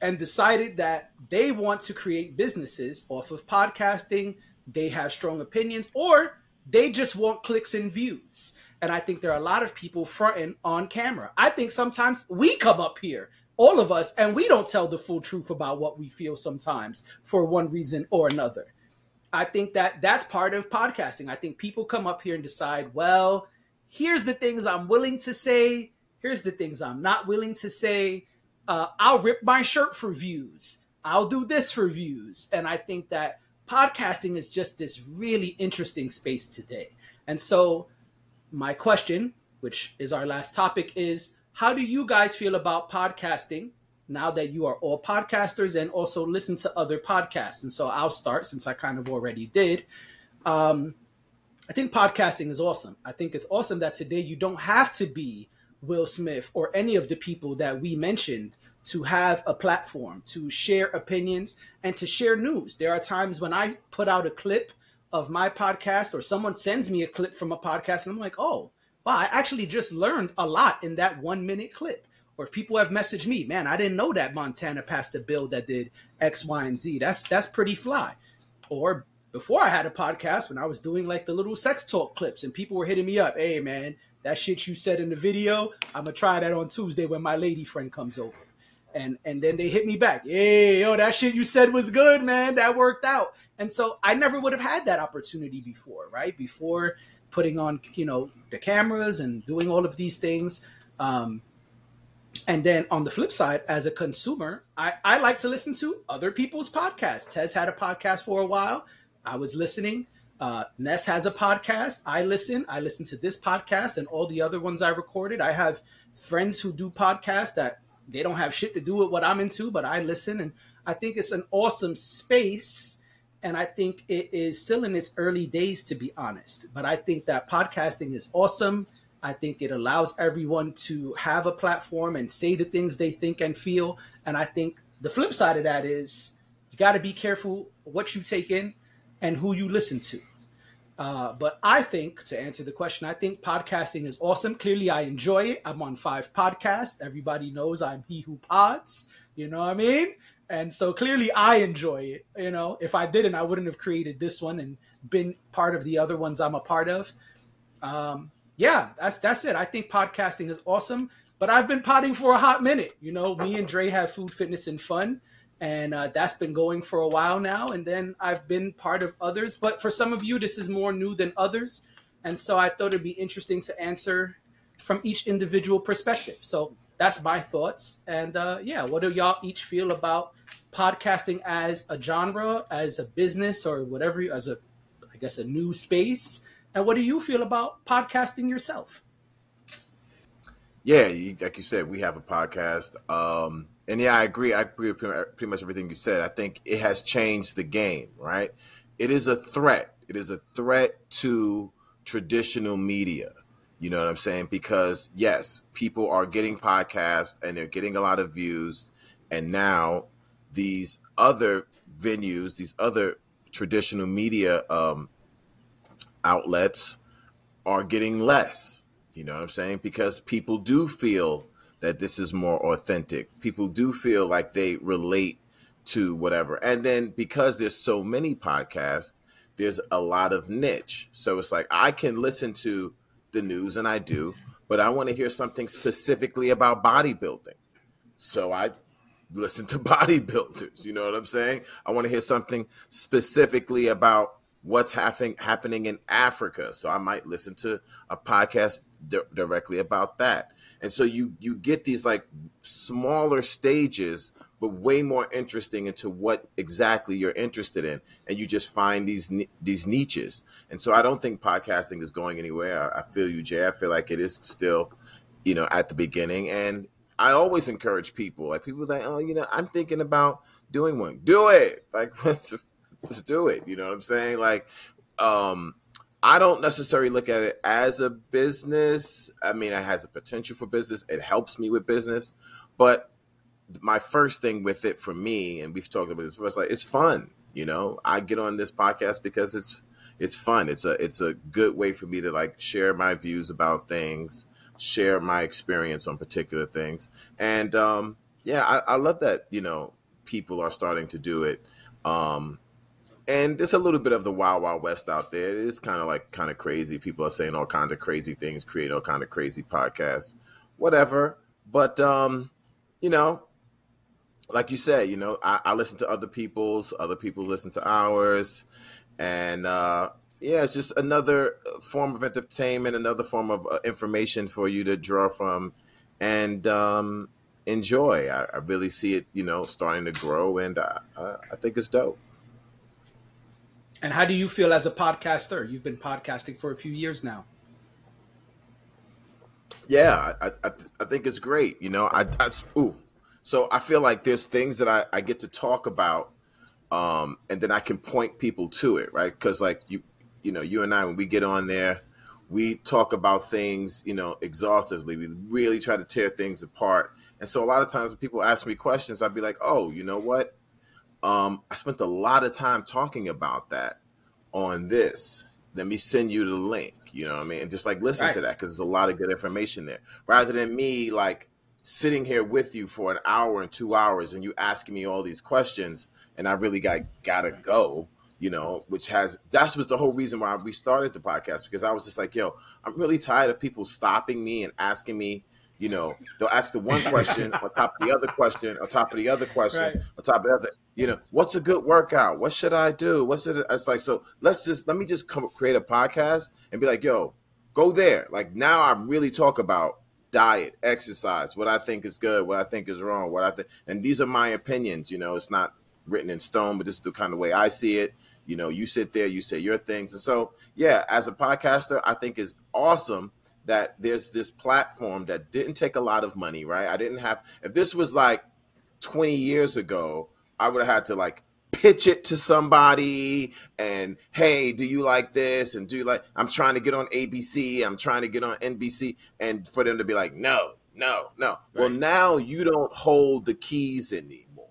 and decided that they want to create businesses off of podcasting. They have strong opinions or they just want clicks and views. And I think there are a lot of people fronting on camera. I think sometimes we come up here, all of us, and we don't tell the full truth about what we feel sometimes for one reason or another. I think that that's part of podcasting. I think people come up here and decide, well, here's the things I'm willing to say. Here's the things I'm not willing to say. Uh, I'll rip my shirt for views. I'll do this for views. And I think that podcasting is just this really interesting space today. And so, my question, which is our last topic, is how do you guys feel about podcasting now that you are all podcasters and also listen to other podcasts? And so, I'll start since I kind of already did. Um, I think podcasting is awesome. I think it's awesome that today you don't have to be Will Smith or any of the people that we mentioned to have a platform to share opinions and to share news. There are times when I put out a clip of my podcast or someone sends me a clip from a podcast and I'm like, oh, wow, I actually just learned a lot in that one minute clip. Or if people have messaged me, man, I didn't know that Montana passed a bill that did X, Y, and Z. That's that's pretty fly. Or before I had a podcast, when I was doing like the little sex talk clips, and people were hitting me up, hey man, that shit you said in the video, I'm gonna try that on Tuesday when my lady friend comes over. And and then they hit me back, hey yo, that shit you said was good, man. That worked out. And so I never would have had that opportunity before, right? Before putting on, you know, the cameras and doing all of these things. Um, and then on the flip side, as a consumer, I, I like to listen to other people's podcasts. Tez had a podcast for a while. I was listening. Uh, Ness has a podcast. I listen. I listen to this podcast and all the other ones I recorded. I have friends who do podcasts that they don't have shit to do with what I'm into, but I listen. And I think it's an awesome space. And I think it is still in its early days, to be honest. But I think that podcasting is awesome. I think it allows everyone to have a platform and say the things they think and feel. And I think the flip side of that is you got to be careful what you take in and who you listen to. Uh, but I think, to answer the question, I think podcasting is awesome. Clearly, I enjoy it. I'm on five podcasts. Everybody knows I'm he who pods. You know what I mean? And so clearly, I enjoy it. You know, if I didn't, I wouldn't have created this one and been part of the other ones I'm a part of. Um, yeah, that's that's it. I think podcasting is awesome. But I've been potting for a hot minute. You know, me and Dre have food, fitness, and fun and uh, that's been going for a while now and then i've been part of others. But for some of you this is more new than others. And so i thought it'd be interesting to answer from each individual perspective. So that's my thoughts. And uh, yeah what do y'all each feel about podcasting as a genre as a business or whatever as a i guess a new space? And what do you feel about podcasting yourself? Yeah, like you said, we have a podcast. Um, and yeah, I agree. I agree with pretty much everything you said. I think it has changed the game, right? It is a threat. It is a threat to traditional media. You know what I'm saying? Because yes, people are getting podcasts and they're getting a lot of views. And now these other venues, these other traditional media um, outlets are getting less. You know what I'm saying? Because people do feel that this is more authentic. People do feel like they relate to whatever. And then because there's so many podcasts, there's a lot of niche. So it's like I can listen to the news and I do, but I want to hear something specifically about bodybuilding. So I listen to [laughs] bodybuilders, you know what I'm saying? I want to hear something specifically about what's happening happening in Africa. So I might listen to a podcast di- directly about that. And so you you get these like smaller stages but way more interesting into what exactly you're interested in and you just find these these niches. And so I don't think podcasting is going anywhere. I, I feel you Jay. I feel like it is still you know at the beginning and I always encourage people like people like oh you know I'm thinking about doing one. Do it. Like [laughs] let's let's do it. You know what I'm saying? Like um I don't necessarily look at it as a business. I mean, it has a potential for business. It helps me with business, but my first thing with it for me, and we've talked about this, was like it's fun. You know, I get on this podcast because it's it's fun. It's a it's a good way for me to like share my views about things, share my experience on particular things, and um, yeah, I, I love that. You know, people are starting to do it. Um, and there's a little bit of the wild wild west out there. It is kind of like kind of crazy. People are saying all kinds of crazy things, create all kind of crazy podcasts, whatever. But um, you know, like you said, you know, I, I listen to other people's, other people listen to ours, and uh, yeah, it's just another form of entertainment, another form of uh, information for you to draw from, and um, enjoy. I, I, really see it, you know, starting to grow, and I, I think it's dope. And how do you feel as a podcaster? You've been podcasting for a few years now. Yeah, I, I, I think it's great. You know, I, I ooh, so I feel like there's things that I, I get to talk about, um, and then I can point people to it, right? Because like you, you know, you and I, when we get on there, we talk about things, you know, exhaustively. We really try to tear things apart. And so a lot of times when people ask me questions, I'd be like, oh, you know what? Um, I spent a lot of time talking about that on this. Let me send you the link. You know what I mean? And just like listen right. to that because there's a lot of good information there. Rather than me like sitting here with you for an hour and two hours and you asking me all these questions and I really got gotta go, you know, which has that was the whole reason why we started the podcast because I was just like, yo, I'm really tired of people stopping me and asking me, you know, they'll ask the one [laughs] question on top of the other question, on top of the other question, right. on top of the other, you know, what's a good workout? What should I do? What's it? It's like, so let's just, let me just come create a podcast and be like, yo, go there. Like now I really talk about diet, exercise, what I think is good, what I think is wrong, what I think, and these are my opinions. You know, it's not written in stone, but this is the kind of way I see it. You know, you sit there, you say your things, and so yeah, as a podcaster, I think is awesome that there's this platform that didn't take a lot of money, right? I didn't have if this was like 20 years ago, I would have had to like pitch it to somebody and hey do you like this and do you like i'm trying to get on abc i'm trying to get on nbc and for them to be like no no no right. well now you don't hold the keys anymore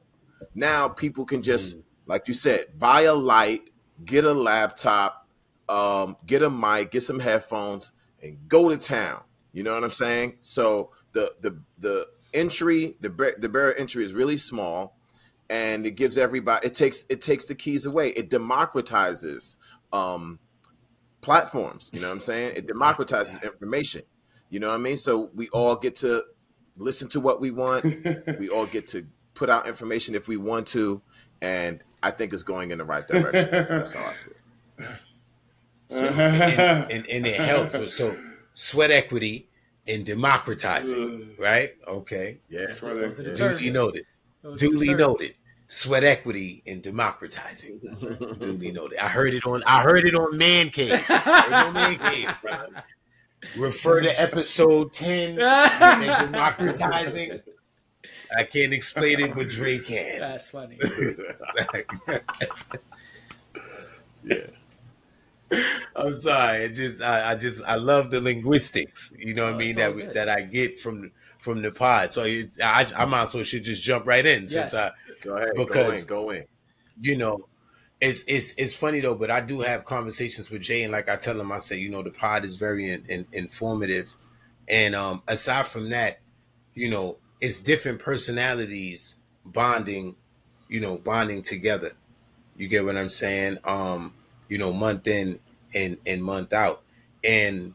now people can just mm. like you said buy a light get a laptop um, get a mic get some headphones and go to town. You know what i'm saying? So the the the entry the the barrier entry is really small and it gives everybody it takes it takes the keys away. It democratizes um platforms. You know what i'm saying? It democratizes information. You know what i mean? So we all get to listen to what we want. [laughs] We all get to put out information if we want to and i think it's going in the right direction. That's how i feel [laughs] so, and, [laughs] and, and, it helps so, so sweat equity and democratizing right okay yeah duly noted Duly noted. Sweat equity and democratizing. [laughs] Duly noted. I heard it on. I heard it on Man Cave. [laughs] On Man Cave Refer to episode ten. democratizing. I can't explain it, but Dre can. That's funny. yeah. [laughs] I'm sorry. It just I, I, just I love the linguistics. You know what oh, I mean that good. that I get from from the pod. So it's, I, I might as well should just jump right in since. I go ahead because go in, go in. You know, it's it's it's funny though, but I do have conversations with Jay, and like I tell him, I say, you know, the pod is very in, in, informative, and um, aside from that, you know, it's different personalities bonding, you know, bonding together. You get what I'm saying? Um, you know, month in and and month out, and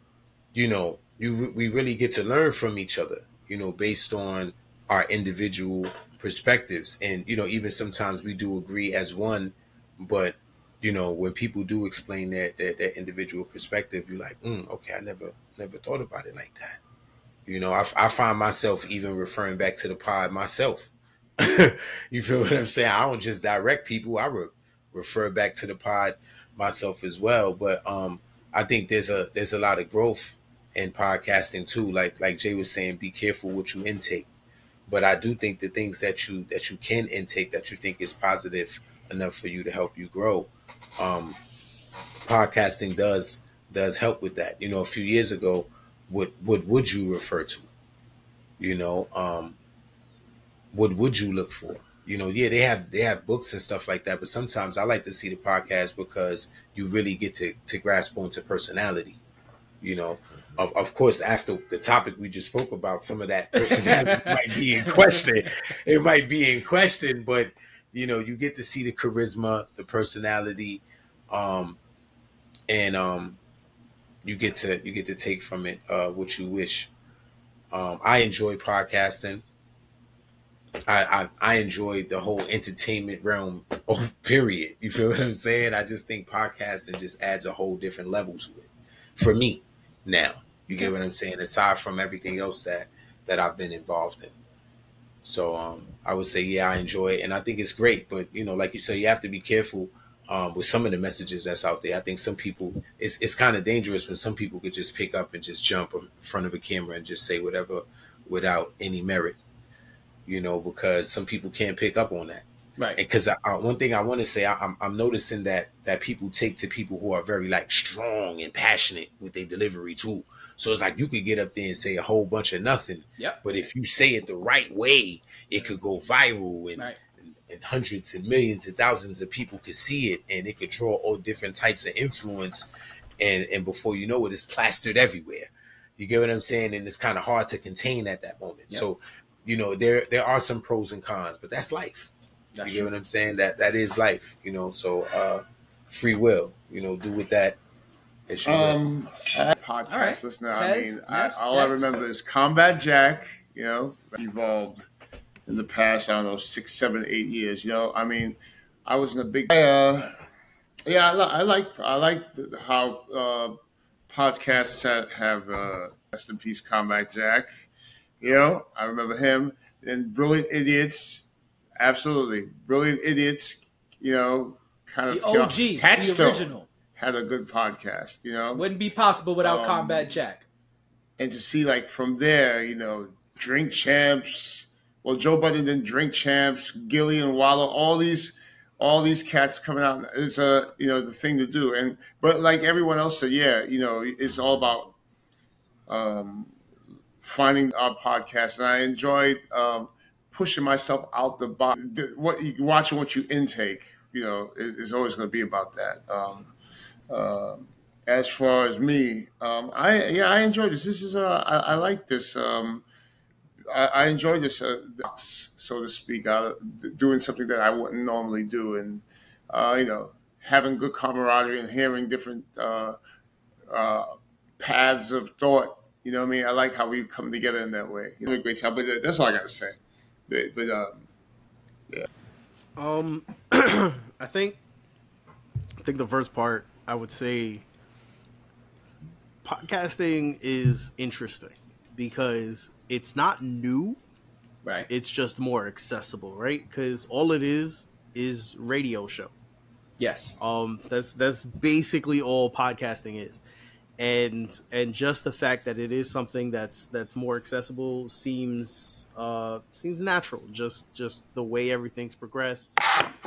you know, you we really get to learn from each other you know, based on our individual perspectives. And, you know, even sometimes we do agree as one, but, you know, when people do explain that that, their individual perspective, you're like, mm, okay, I never never thought about it like that. You know, I, I find myself even referring back to the pod myself. [laughs] you feel what I'm saying? I don't just direct people; I re- refer back to the pod myself as well. But um, I think there's a there's a lot of growth in podcasting too. Like like Jay was saying, be careful what you intake. But I do think the things that you that you can intake that you think is positive enough for you to help you grow, um, podcasting does does help with that. You know, a few years ago, what what would you refer to? You know, um, what would you look for? You know, yeah, they have they have books and stuff like that, but sometimes I like to see the podcast because you really get to to grasp onto personality. You know, of, of course, after the topic we just spoke about, some of that [laughs] personality might be in question. It might be in question, but you know, you get to see the charisma, the personality, um, and um, you get to you get to take from it uh, what you wish. Um, I enjoy podcasting. I, I I enjoy the whole entertainment realm. Oh, [laughs] period. You feel what I'm saying? I just think podcasting just adds a whole different level to it for me. Now, you get what I'm saying. Aside from everything else that that I've been involved in, so um, I would say yeah, I enjoy it, and I think it's great. But you know, like you said, you have to be careful um, with some of the messages that's out there. I think some people it's it's kind of dangerous when some people could just pick up and just jump in front of a camera and just say whatever without any merit. You know, because some people can't pick up on that. Right. Because one thing I want to say, I, I'm, I'm noticing that that people take to people who are very like strong and passionate with their delivery too. So it's like you could get up there and say a whole bunch of nothing. Yep. But if you say it the right way, it could go viral and, Right. and, and hundreds and millions and thousands of people could see it and it could draw all different types of influence. And and before you know it, it's plastered everywhere. You get what I'm saying? And it's kind of hard to contain at that moment. Yep. So, you know, there there are some pros and cons, but that's life. That's you get true. what I'm saying? That that is life, you know. So uh free will, you know, do with that as you will. Um, podcast All right. listener. I Tez, mean, I, next, all I remember is Combat Jack. You know, evolved in the past. I don't know, six, seven, eight years. You know, I mean, I was in a big. Uh, yeah, I, li- I like I like the, how uh, podcasts have, have uh, rest in peace, Combat Jack. You know, I remember him and Brilliant Idiots. Absolutely, Brilliant Idiots. You know, kind The of OG, the original. had a good podcast. You know, Wouldn't be possible without Um, Combat Jack. and to see like from there, you know, drink champs. Well, Joe Budden did drink champs, Gillie and Wallo, all these, all these cats coming out is a you know the thing to do. And but like everyone else said, yeah, you know, it's all about um, finding our podcast, and I enjoyed um, pushing myself out the box. What you watching, what you intake, you know, is, is always going to be about that. Um, um as far as me, um, I yeah, I enjoy this. This is uh, I, like this. Um, I, I enjoy this, uh, so to speak, uh, doing something that I wouldn't normally do, and uh, you know, having good camaraderie and hearing different uh, uh, paths of thought. You know what I mean? I like how we come together in that way. You know, a great job. But uh, that's all I got to say. But, but um, yeah. Um, [clears throat] I think, I think the first part I would say, podcasting is interesting because it's not new. Right. It's just more accessible, right? Because all it is is radio show. Yes. Um, that's that's basically all podcasting is, and and just the fact that it is something that's that's more accessible seems uh seems natural. Just just the way everything's progressed,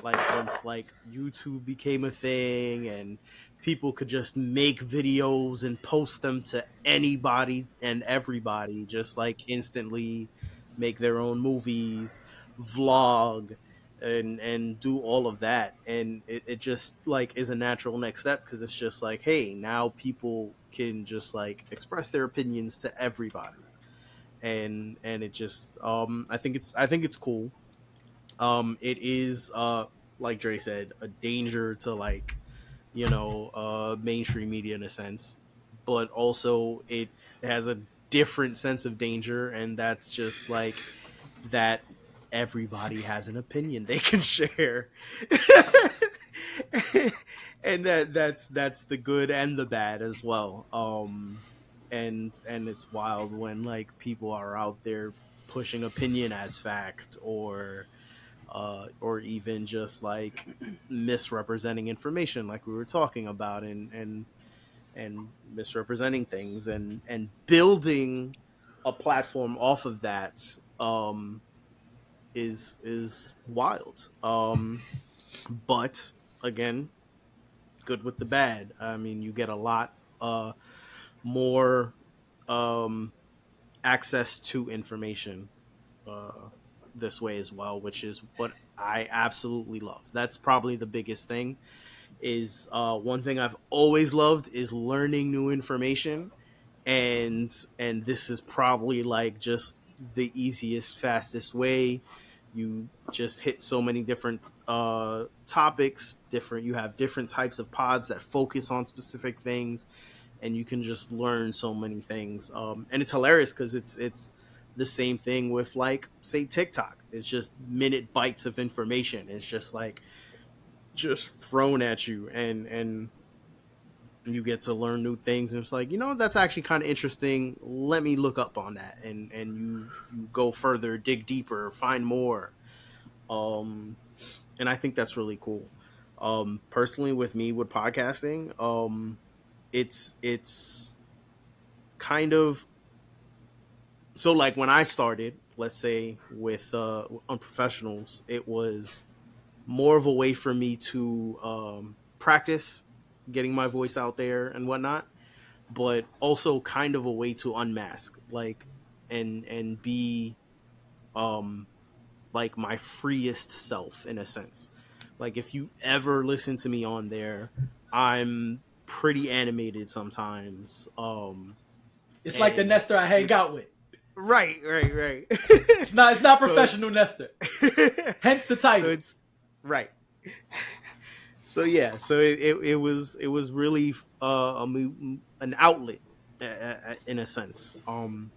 like once like YouTube became a thing and people could just make videos and post them to anybody and everybody, just like instantly make their own movies, vlog, and and do all of that and it, it just like is a natural next step because it's just like hey now people can just like express their opinions to everybody. And and it just um i think it's i think it's cool. Um it is uh like Dre said a danger to like you know uh mainstream media in a sense. But also it has a different sense of danger and that's just like that everybody has an opinion they can [laughs] share [laughs] [laughs] and that that's that's the good and the bad as well. Um, and and it's wild when like people are out there pushing opinion as fact or uh, or even just like misrepresenting information like we were talking about and and and misrepresenting things and and building a platform off of that um is is wild um but again good with the bad. I mean you get a lot uh more um access to information uh this way as well which is what i absolutely love. That's probably the biggest thing is uh, one thing I've always loved is learning new information, and and this is probably like just the easiest, fastest way. You just hit so many different uh, topics, different. You have different types of pods that focus on specific things, and you can just learn so many things. Um, and it's hilarious because it's it's the same thing with like say TikTok. It's just minute bites of information. It's just like just thrown at you and and you get to learn new things and it's like you know that's actually kind of interesting let me look up on that and and you, you go further dig deeper find more um and i think that's really cool. Um personally with me with podcasting um it's it's kind of so like when i started let's say with uh unprofessionals it was more of a way for me to um, practice getting my voice out there and whatnot, but also kind of a way to unmask, like, and and be, um, like my freest self in a sense. Like if you ever listen to me on there, I'm pretty animated sometimes. Um, it's like the Nestor I hang out with. Right, right, right. [laughs] it's not. It's not professional so, Nestor. [laughs] Hence the title. So it's right. [laughs] so yeah, so it, it, it, was it was really uh, a, an outlet in a sense um,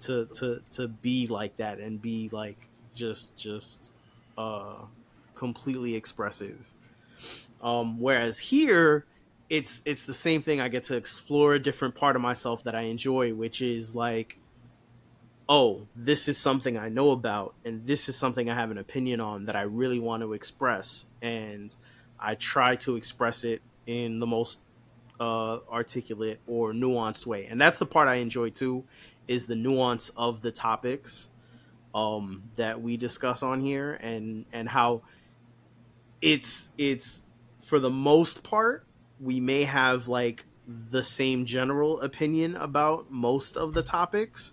to to to be like that and be like just just uh, completely expressive. Um, whereas here, it's it's the same thing. I get to explore a different part of myself that I enjoy, which is like oh, this is something I know about, and this is something I have an opinion on that I really want to express, and I try to express it in the most uh, articulate or nuanced way, and that's the part I enjoy too, is the nuance of the topics um, that we discuss on here, and and how it's it's for the most part we may have like the same general opinion about most of the topics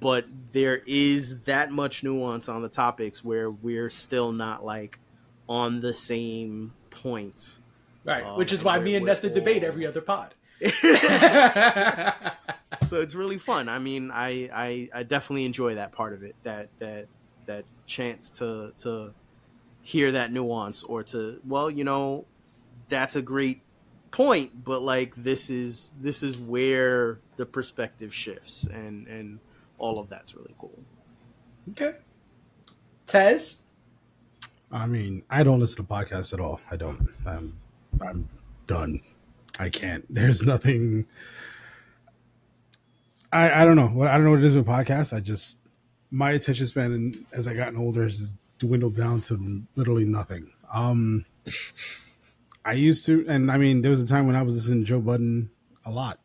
but there is that much nuance on the topics where we're still not like on the same point. Right, um, which is why me and Nestor all... debate every other pod. [laughs] so it's really fun. I mean, I, I I definitely enjoy that part of it. That that that chance to to hear that nuance or to well, you know, that's a great point, but like this is this is where the perspective shifts and and all of that's really cool. Okay. Tez? I mean, I don't listen to podcasts at all. I don't. I'm, I'm done. I can't. There's nothing. I I don't know. What I don't know what it is with podcasts. I just my attention span, and as I gotten older, has dwindled down to literally nothing. Um, I used to, and I mean, there was a time when I was listening to Joe Budden a lot,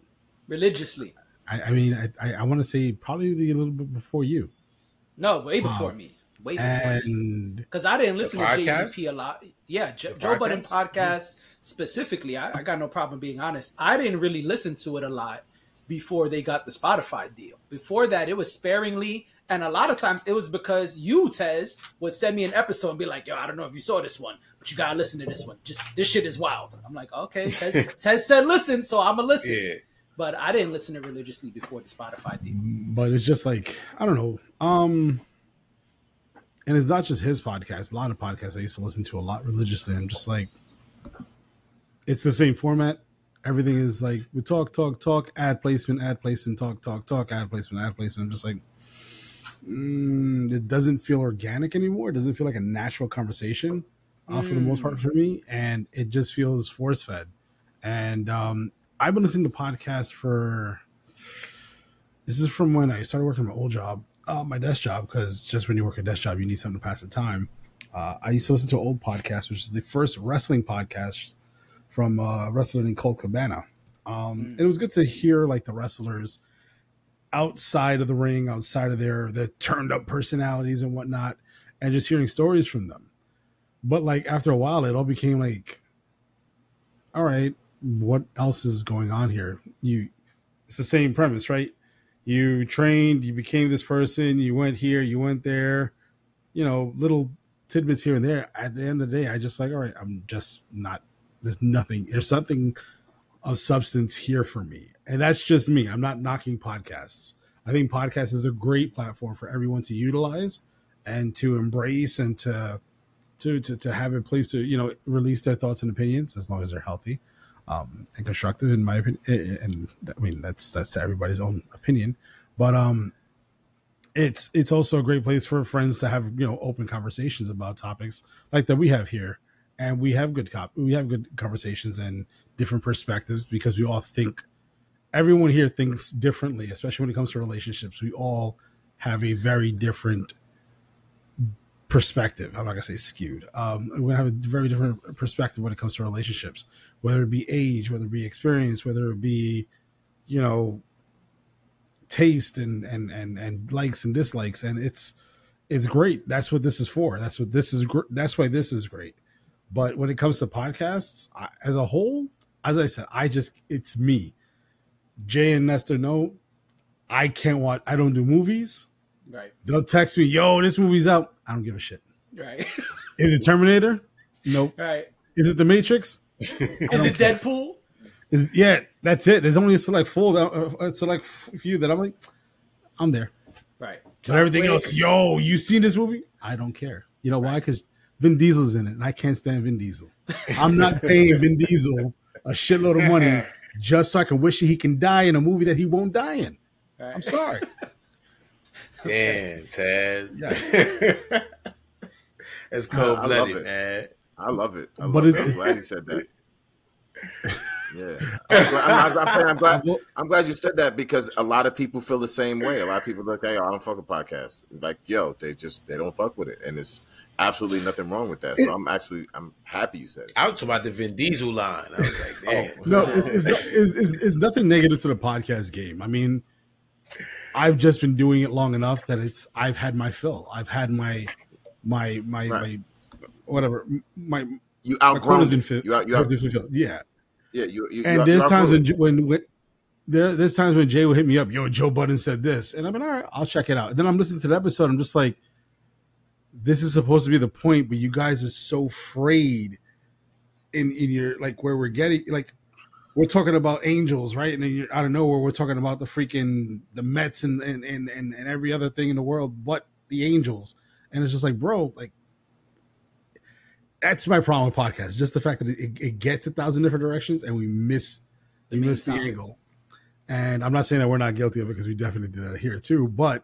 religiously. I, I mean, I, I, I want to say probably a little bit before you. No, way before um, me. Way before and Because I didn't listen to JBP a lot. Yeah, Joe, Joe Budden podcast specifically. I, I got no problem being honest. I didn't really listen to it a lot before they got the Spotify deal. Before that, it was sparingly. And a lot of times it was because you, Tez, would send me an episode and be like, yo, I don't know if you saw this one, but you gotta listen to this one. Just this shit is wild. I'm like, okay, Tez, [laughs] Tez said listen, so I'ma listen. Yeah but I didn't listen to religiously before the Spotify deal. But it's just like I don't know. Um and it's not just his podcast. A lot of podcasts I used to listen to a lot religiously. I'm just like it's the same format. Everything is like we talk, talk, talk, ad placement, ad placement, talk, talk, talk, ad placement, ad placement. I'm just like mm, it doesn't feel organic anymore. It doesn't feel like a natural conversation. uh, for the most part for me, and it just feels force fed. And um, I've been listening to podcasts for. This is from when I started working my old job, uh, my desk job, because just when you work a desk job, you need something to pass the time. Uh, I used to listen to an old podcast, which is the first wrestling podcast from uh, wrestler named Colt Cabana. Um, Mm. it was good to hear like the wrestlers outside of the ring, outside of their the turned up personalities and whatnot, and just hearing stories from them. But like after a while, it all became like, all right, what else is going on here? You, it's the same premise, right? You trained, you became this person, you went here, you went there, you know, little tidbits here and there. At the end of the day, I just like, all right, I'm just not. There's nothing. There's something of substance here for me, and that's just me. I'm not knocking podcasts. I think podcast is a great platform for everyone to utilize and to embrace and to to to, to have a place to you know release their thoughts and opinions as long as they're healthy um, and constructive in my opinion. And I mean that's that's everybody's own opinion, but um, it's it's also a great place for friends to have you know open conversations about topics like that we have here, and we have good cop we have good conversations and different perspectives because we all think everyone here thinks differently, especially when it comes to relationships. We all have a very different perspective. I'm not gonna say skewed. Um, we have a very different perspective when it comes to relationships, whether it be age, whether it be experience, whether it be, you know, taste and and and and likes and dislikes, and it's it's great. That's what this is for. That's what this is. Gr- that's why this is great. But when it comes to podcasts I, as a whole, as I said, I just it's me. Jay and Nestor know I can't watch. I don't do movies. Right. They'll text me, "Yo, this movie's out." I don't give a shit. Right. [laughs] Is it Terminator? Nope. right. Is it The Matrix? [laughs] Is it Deadpool? Is yeah, that's it. There's only a select full, uh, a select few that I'm like, I'm there. Right. But everything Wick. else, yo, you seen this movie? I don't care. You know why? Because Vin Diesel's in it, and I can't stand Vin Diesel. I'm not paying Vin Diesel a shitload of money just so I can wish he can die in a movie that he won't die in. Right. I'm sorry. [laughs] Damn, Taz. That's [laughs] I cold love blooded, it. man. I love it. I but love it. I'm glad he said that. [laughs] Yeah, I'm, glad, I'm, I'm, I'm, I'm glad. I'm glad you said that because a lot of people feel the same way. A lot of people are like, "Hey, I don't fuck a podcast." Like, yo, they just they don't fuck with it, and it's absolutely nothing wrong with that. So I'm actually I'm happy you said it. I was talking about the Vin Diesel line. I was like, [laughs] oh. damn. Oh. no, it's, it's, it's, it's, it's nothing negative to the podcast game. I mean, I've just been doing it long enough that it's I've had my fill. I've had my my my Right. my whatever my You my outgrown quota's been it. filled. You out, you out, been filled. Yeah, yeah. You, you and you, there's you times when when, when there there's times when Jay will hit me up, yo, Joe Budden said this, and I'm like, all right, I'll check it out. And then I'm listening to the episode, I'm just like, this is supposed to be the point, but you guys are so afraid in in your like where we're getting like we're talking about angels, right? And then you're out of nowhere, we're talking about the freaking the Mets and and and and, and every other thing in the world, but the angels. And it's just like, bro, like that's my problem with podcasts. Just the fact that it, it gets a thousand different directions and we miss The we miss the angle. And I'm not saying that we're not guilty of it because we definitely did that here too. But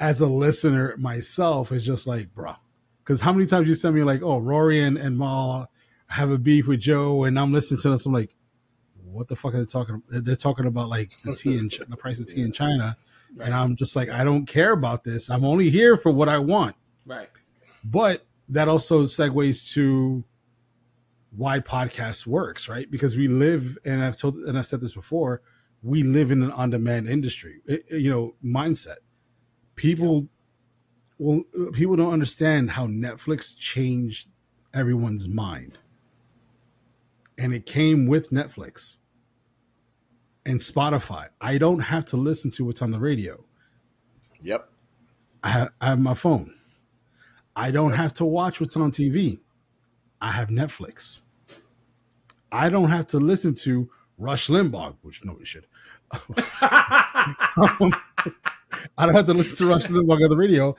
as a listener myself, it's just like, bro. Because how many times you send me like, oh, Rory and, and Mal have a beef with Joe, and I'm listening to this, I'm like, what the fuck are they talking about? They're talking about like the tea and the price of tea in China. Right. And I'm just like, I don't care about this. I'm only here for what I want. right. But that also segues to why podcast works, right? Because we live, and I've told, and I've said this before, we live in an on-demand industry, It- you know, mindset. People, well, people don't understand how Netflix changed everyone's mind, and it came with Netflix and Spotify. I don't have to listen to what's on the radio. Yep. I have, I have my phone. I don't have to watch what's on TV. I have Netflix. I don't have to listen to Rush Limbaugh, which nobody should. Um, [laughs] [laughs] [laughs] [laughs] I don't have to listen to Rush Limbaugh on the radio.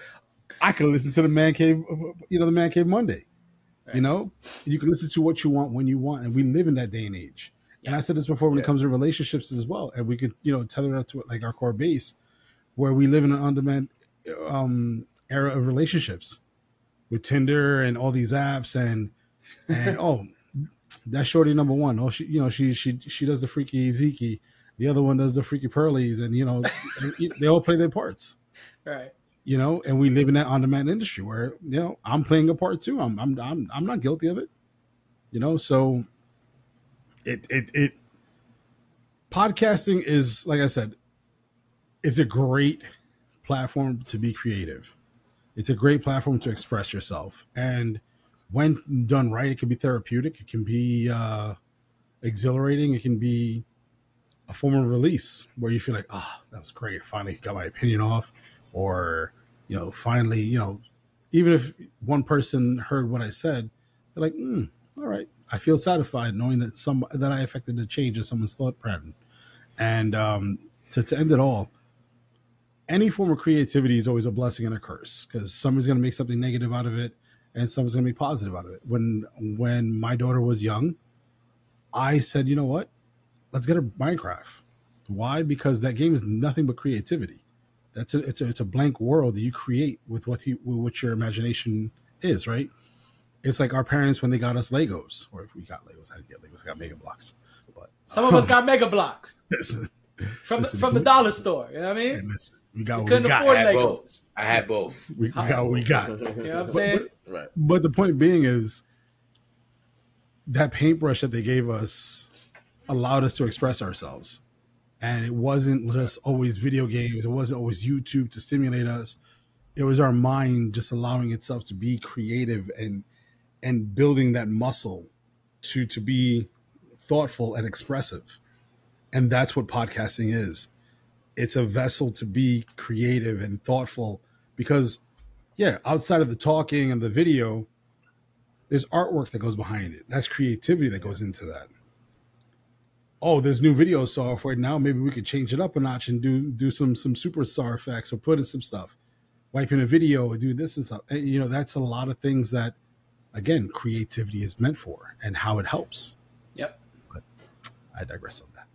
I can listen to the Man Cave, you know, the Man Cave Monday. You know, you can listen to what you want when you want, and we live in that day and age. And I said this before when it comes to relationships as well, and we could, you know, tether it up to like our core base, where we live in an on-demand um, era of relationships with Tinder and all these apps, and and [laughs] oh, that's Shorty number one. Oh, she you know she she she does the freaky Zeke, the other one does the freaky Pearlies, and you know they all play their parts. [laughs] Right. You know, and we live in that on-demand industry where you know I'm playing a part too. I'm I'm I'm I'm not guilty of it. You know, so it it it podcasting is like I said, it's a great platform to be creative. It's a great platform to express yourself, and when done right, it can be therapeutic. It can be uh, exhilarating. It can be a form of release where you feel like, oh, that was great. Finally got my opinion off, or you know, finally, you know, even if one person heard what I said, they're like, mm, all right, I feel satisfied knowing that some that I affected the change in someone's thought pattern. And um, to, to end it all, any form of creativity is always a blessing and a curse because someone's going to make something negative out of it and someone's going to be positive out of it. When when my daughter was young, I said, you know what, let's get a Minecraft. Why? Because that game is nothing but creativity. That's a, it's a it's a blank world that you create with what you with what your imagination is, right? It's like our parents when they got us Legos, or if we got Legos, I didn't get Legos, I got Mega Bloks. But Some of us um, got Mega Bloks [laughs] listen, from the, Listen, from the dollar store. You know what I mean? listen, we got We couldn't we got. afford I had both. Legos. I had both. We, [laughs] we got what we [laughs] got. You know what I'm But- saying? Right. But the point being is that paintbrush that they gave us allowed us to express ourselves. And it wasn't just always video games, it wasn't always YouTube to stimulate us. It was our mind just allowing itself to be creative and and building that muscle to to be thoughtful and expressive. And that's what podcasting is. It's a vessel to be creative and thoughtful because yeah, outside of the talking and the video, there's artwork that goes behind it. That's creativity that goes into that. Oh, there's new video software now. Maybe we could change it up a notch and do do some some superstar effects or put in some stuff. Wipe in a video or do this and stuff. And, you know, that's a lot of things that, again, creativity is meant for and how it helps. Yep. But I digress on that.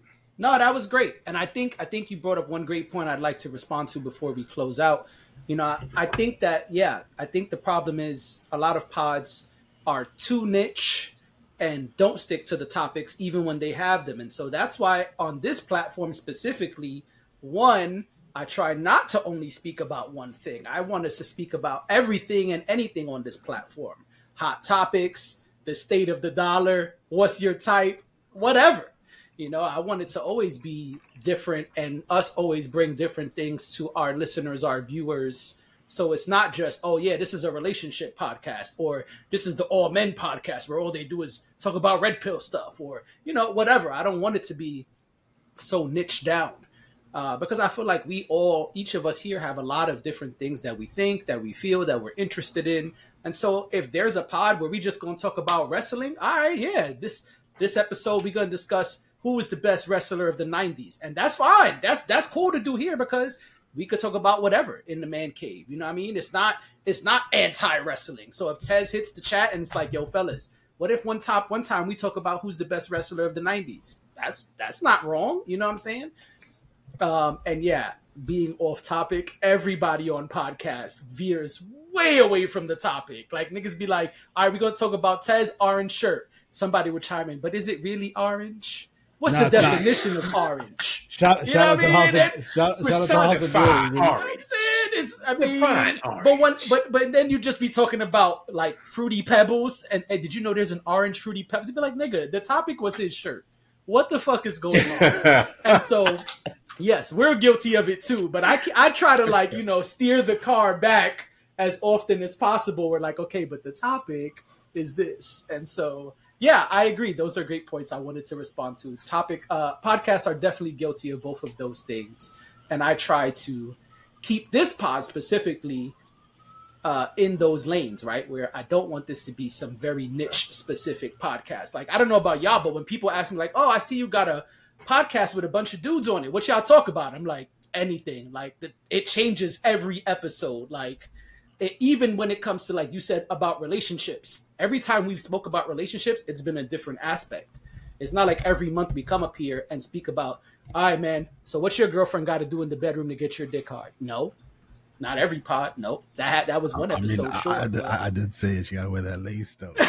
No, that was great, and I think I think you brought up one great point I'd like to respond to before we close out. You know, I, I think that yeah, I think the problem is a lot of pods are too niche and don't stick to the topics even when they have them, and so that's why on this platform specifically, one I try not to only speak about one thing. I want us to speak about everything and anything on this platform. Hot topics, the state of the dollar, what's your type, whatever. You know, I want it to always be different and us always bring different things to our listeners, our viewers. So it's not just, oh, yeah, this is a relationship podcast or this is the all men podcast where all they do is talk about red pill stuff or, you know, whatever. I don't want it to be so niche down uh, because I feel like we all, each of us here, have a lot of different things that we think, that we feel, that we're interested in. And so, if there's a pod where we just gonna talk about wrestling, all right, yeah, this this episode we're gonna discuss who is the best wrestler of the '90s, and that's fine. That's that's cool to do here because we could talk about whatever in the man cave. You know what I mean? It's not it's not anti wrestling. So if Tez hits the chat and it's like, yo, fellas, what if one top one time we talk about who's the best wrestler of the '90s? That's that's not wrong. You know what I'm saying? Um, and yeah, being off topic, everybody on podcast veers way away from the topic. Like niggas be like, all right, we're gonna talk about Tez orange shirt. Somebody would chime in, but is it really orange? What's No, the it's not. definition of orange? Shout, You shout know out what to I House mean? of, shout, shout out to House of Personified You know what I'm orange. saying? It's, I mean, Define but one, orange. but but then you'd just be talking about like fruity pebbles, and, and did you know there's an orange fruity pebbles? You'd be like, nigga, the topic was his shirt. What the fuck is going on? [laughs] and so yes we're guilty of it too but i i try to like you know steer the car back as often as possible we're like okay but the topic is this and so yeah i agree those are great points i wanted to respond to topic uh podcasts are definitely guilty of both of those things and i try to keep this pod specifically uh, in those lanes, right? Where I don't want this to be some very niche specific podcast. Like, I don't know about y'all, but when people ask me, like, oh, I see you got a podcast with a bunch of dudes on it, what y'all talk about? I'm like, anything. Like, the, it changes every episode. Like, it, even when it comes to, like you said, about relationships, every time we've spoke about relationships, it's been a different aspect. It's not like every month we come up here and speak about, all right, man, so what's your girlfriend got to do in the bedroom to get your dick hard? No, not every pod. Nope. That that was one I episode I, short. I, but- I, I did say it. You got to wear that lace, though. [laughs]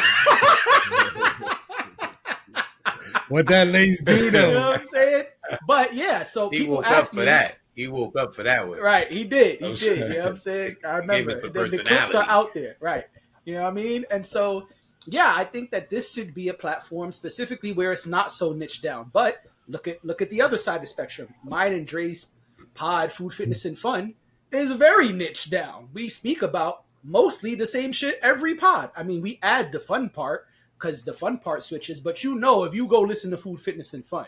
what that lace do though you know though? what I'm saying? But yeah, so He people woke up ask for me, that. He woke up for that one. Right, he did. He oh, did. You know what I'm saying? I [laughs] remember. The, the clips are out there. Right. You know what I mean? And so, yeah, I think that this should be a platform specifically where it's not so niche down. But look at look at the other side of the spectrum. Mine and Dre's pod, food, fitness, and fun, is very niche down. We speak about mostly the same shit every pod. I mean, we add the fun part because the fun part switches, but you know, if you go listen to food, fitness, and fun,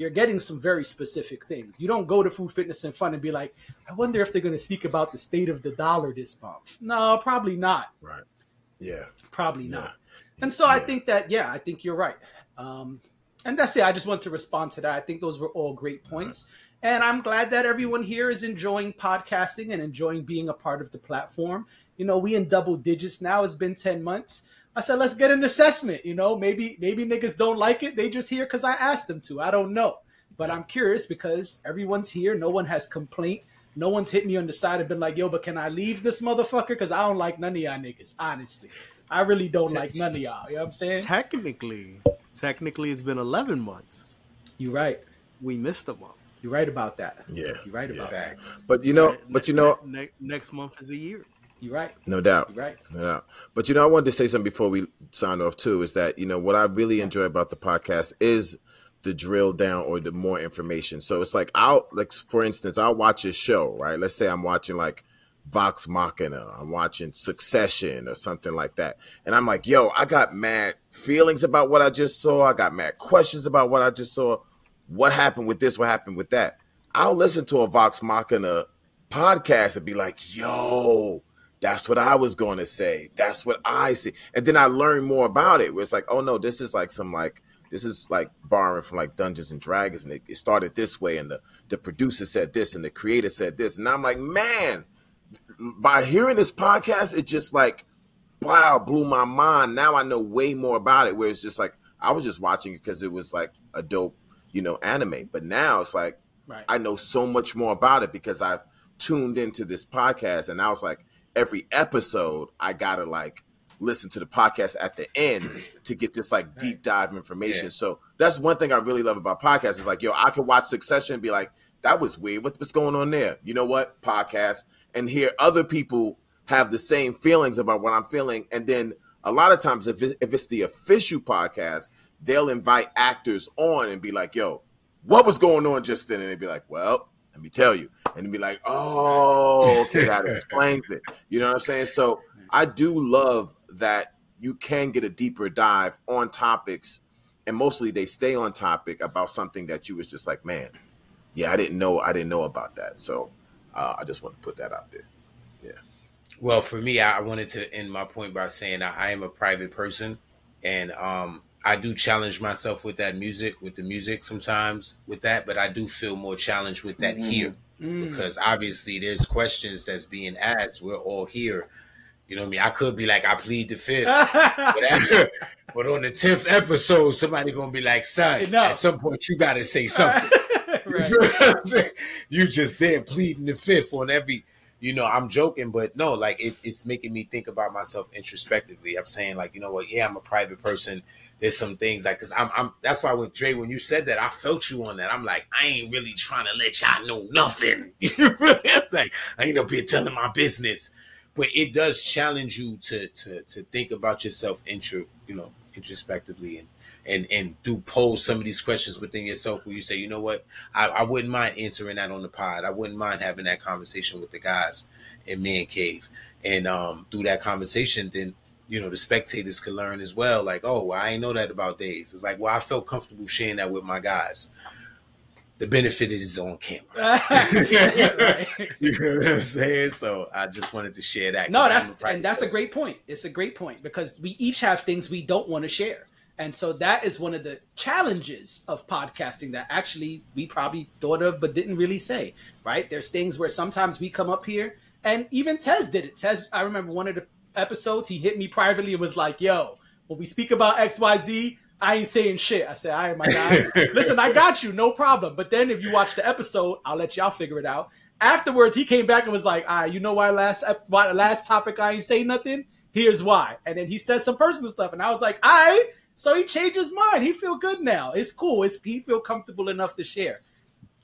you're getting some very specific things. You don't go to food, fitness, and fun and be like, I wonder if they're going to speak about the state of the dollar this month. No, probably not. Right. Yeah. Probably Yeah. not. And so I think that, yeah, I think you're right. Um, and that's it. I just want to respond to that. I think those were all great points. And I'm glad that everyone here is enjoying podcasting and enjoying being a part of the platform. You know, we in double digits now. It's been 10 months. I said, let's get an assessment. You know, maybe maybe niggas don't like it. They just here because I asked them to. I don't know. But I'm curious because everyone's here. No one has complaint. No one's hit me on the side and been like, yo, but can I leave this motherfucker? Because I don't like none of y'all niggas, honestly. I really don't like none of y'all. You know what I'm saying? Technically, technically, it's been 11 months. You're right. We missed a month. You're right about that. Yeah. You're right Yeah. about that. But you know, but you know, ne- ne- next month is a year. You're right. no doubt. You're right. Yeah. But you know, I wanted to say something before we sign off too, is that, you know, what I really enjoy about the podcast is the drill down or the more information. So it's like I'll like for instance, I'll watch a show, right? Let's say I'm watching like Vox Machina, I'm watching Succession or something like that. And I'm like, yo, I got mad feelings about what I just saw. I got mad questions about what I just saw. What happened with this? What happened with that? I'll listen to a Vox Machina podcast and be like, yo, that's what I was going to say. That's what I see. And then I learn more about it. Where it's like, oh no, this is like some like this is like borrowing from like Dungeons and Dragons, and it, it started this way, and the the producer said this, and the creator said this, and I'm like, man, by hearing this podcast, it just like, wow, blew my mind. Now I know way more about it. Where it's just like I was just watching it because it was like a dope, you know, anime, but now it's like Right. I know so much more about it because I've tuned into this podcast and I was like every episode I gotta like listen to the podcast at the end to get this like deep dive information. Yeah. So that's one thing I really love about podcasts is like, yo, I can watch Succession and be like, that was weird. What, what's going on there? You know what? Podcast and hear other people have the same feelings about what I'm feeling. And then a lot of times if, it, if it's the official podcast, they'll invite actors on and be like, yo, what was going on just then? And they'd be like, well, let me tell you. And be like, oh, okay, that explains it. You know what I'm saying? So I do love that you can get a deeper dive on topics, and mostly they stay on topic about something that you was just like, man, yeah, I didn't know, I didn't know about that. So uh, I just want to put that out there. Yeah. Well, for me, I wanted to end my point by saying I am a private person, and um, I do challenge myself with that music, with the music sometimes with that, but I do feel more challenged with that here Mm. because obviously there's questions that's being asked. We're all here. You know what I mean? I could be like, I plead the fifth. [laughs] But, but on the tenth episode, somebody gonna be like, "Son, Enough. at some point you gotta say something." [laughs] right. You, know what I'm? You just there pleading the fifth on every. You know, I'm joking, but no, like it, it's making me think about myself introspectively. I'm saying, like, you know what? Yeah, I'm a private person. There's some things like, cause I'm, I'm. That's why with Dre, when you said that, I felt you on that. I'm like, I ain't really trying to let y'all know nothing. [laughs] Like I ain't up here telling my business, but it does challenge you to to to think about yourself intro, you know, introspectively and and and do pose some of these questions within yourself where you say, you know what, I, I wouldn't mind answering that on the pod. I wouldn't mind having that conversation with the guys in Man Cave. And um through that conversation, then you know the spectators could learn as well. Like, oh, well, I ain't know that about Days. It's like, well, I felt comfortable sharing that with my guys. The benefit is on camera. [laughs] [laughs] You know what I'm saying? So I just wanted to share that. No, that's and that's a great point. It's a great point because we each have things we don't want to share. And so that is one of the challenges of podcasting that actually we probably thought of but didn't really say, right? There's things where sometimes we come up here and even Tez did it. Tez, I remember one of the episodes, he hit me privately and was like, yo, when we speak about XYZ, I ain't saying shit. I said, all right, my guy. [laughs] Listen, I got you, no problem. But then if you watch the episode, I'll let y'all figure it out. Afterwards, he came back and was like, "Ah, you know why last why the last topic I ain't say nothing? Here's why. And then he says some personal stuff, and I was like, all right. So he changed his mind. He feel good now. It's cool. It's he feel comfortable enough to share.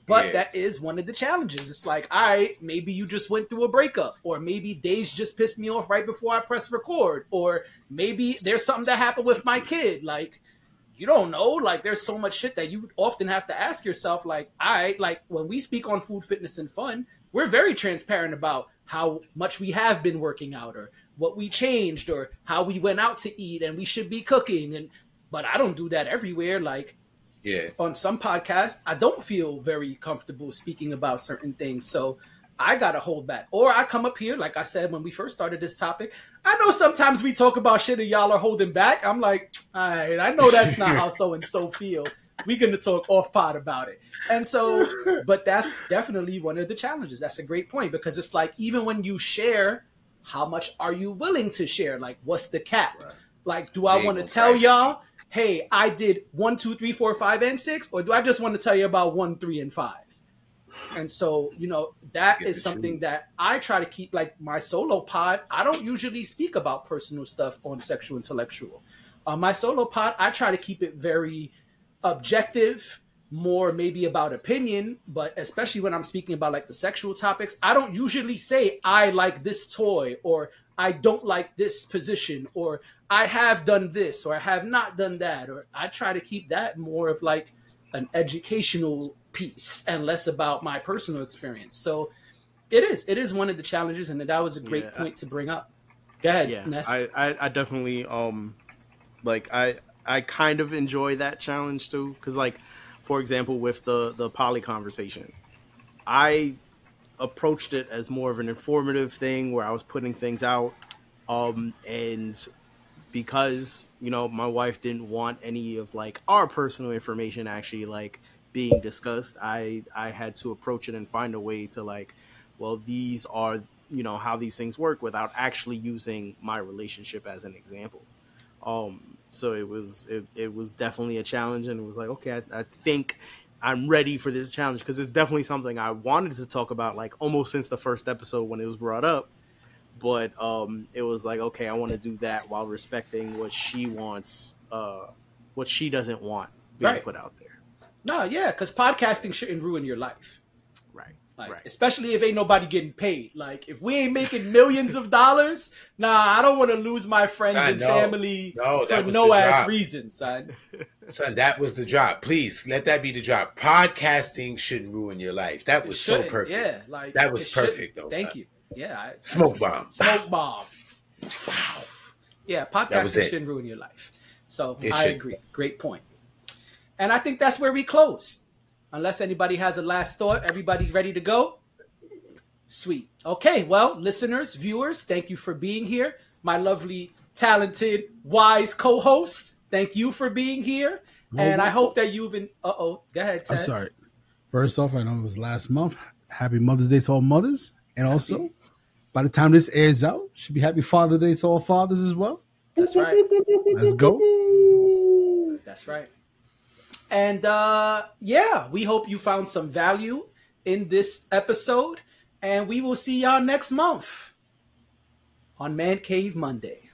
But Yeah. that is one of the challenges. It's like, all right, maybe you just went through a breakup, or maybe Days just pissed me off right before I press record, or maybe there's something that happened with my kid. Like, you don't know. Like, there's so much shit that you often have to ask yourself. Like, I like when we speak on food, fitness, and fun, we're very transparent about how much we have been working out, or what we changed, or how we went out to eat, and we should be cooking. And but I don't do that everywhere. Like Yeah. on some podcasts, I don't feel very comfortable speaking about certain things. So I gotta hold back. Or I come up here, like I said when we first started this topic. I know sometimes we talk about shit and y'all are holding back. I'm like, all right, I know that's not how [laughs] so and so feel. We're gonna talk off pod about it. And so, but that's definitely one of the challenges. That's a great point because it's like even when you share, how much are you willing to share? Like, what's the cap? Right. Like, do I want to tell y'all, hey, I did one, two, three, four, five, and six, or do I just want to tell you about one, three, and five? And so, you know, that is something choose. that I try to keep like my solo pod. I don't usually speak about personal stuff on sexual intellectual. On my solo pod, I try to keep it very objective, more maybe about opinion, but especially when I'm speaking about like the sexual topics, I don't usually say I like this toy or I don't like this position or I have done this or I have not done that or I try to keep that more of like an educational piece and less about my personal experience. So it is it is one of the challenges and that was a great Yeah. point to bring up. Go ahead, yeah Ness. I, I i definitely um like i i kind of enjoy that challenge too because like for example with the the poly conversation i approached it as more of an informative thing where i was putting things out um and because you know my wife didn't want any of like our personal information actually like being discussed. I i had to approach it and find a way to like well these are you know how these things work without actually using my relationship as an example. Um so it was it, it was definitely a challenge and it was like okay i, I think i'm ready for this challenge because it's definitely something i wanted to talk about like almost since the first episode when it was brought up but um it was like okay i want to do that while respecting what she wants uh what she doesn't want being Right. put out there no, yeah, because podcasting shouldn't ruin your life. right Like, Right. especially if ain't nobody getting paid. Like, if we ain't making millions of dollars, nah, I don't want to lose my friends Son, and no. family No, for no ass drop. reason, son. [laughs] Son, that was the drop. Please let that be the drop. Podcasting shouldn't ruin your life. That was so perfect. Yeah, like That was it shouldn't. perfect, though, Thank son. you. Yeah, I, Smoke bomb. smoke bomb. Wow. Yeah, That was podcasting shouldn't ruin your life. So It I shouldn't. agree. Great point. And I think that's where we close. Unless anybody has a last thought, everybody ready to go? Sweet. Okay, well, listeners, viewers, thank you for being here. My lovely, talented, wise co-hosts, thank you for being here. And I hope that you've been. Uh oh, go ahead. I'm sorry. First off, I know it was last month. Happy Mother's Day to all mothers, and also, by the time this airs out, should be Happy Father's Day to all fathers as well. That's right. Let's go. That's right. And uh yeah, we hope you found some value in this episode. And we will see y'all next month on Man Cave Monday.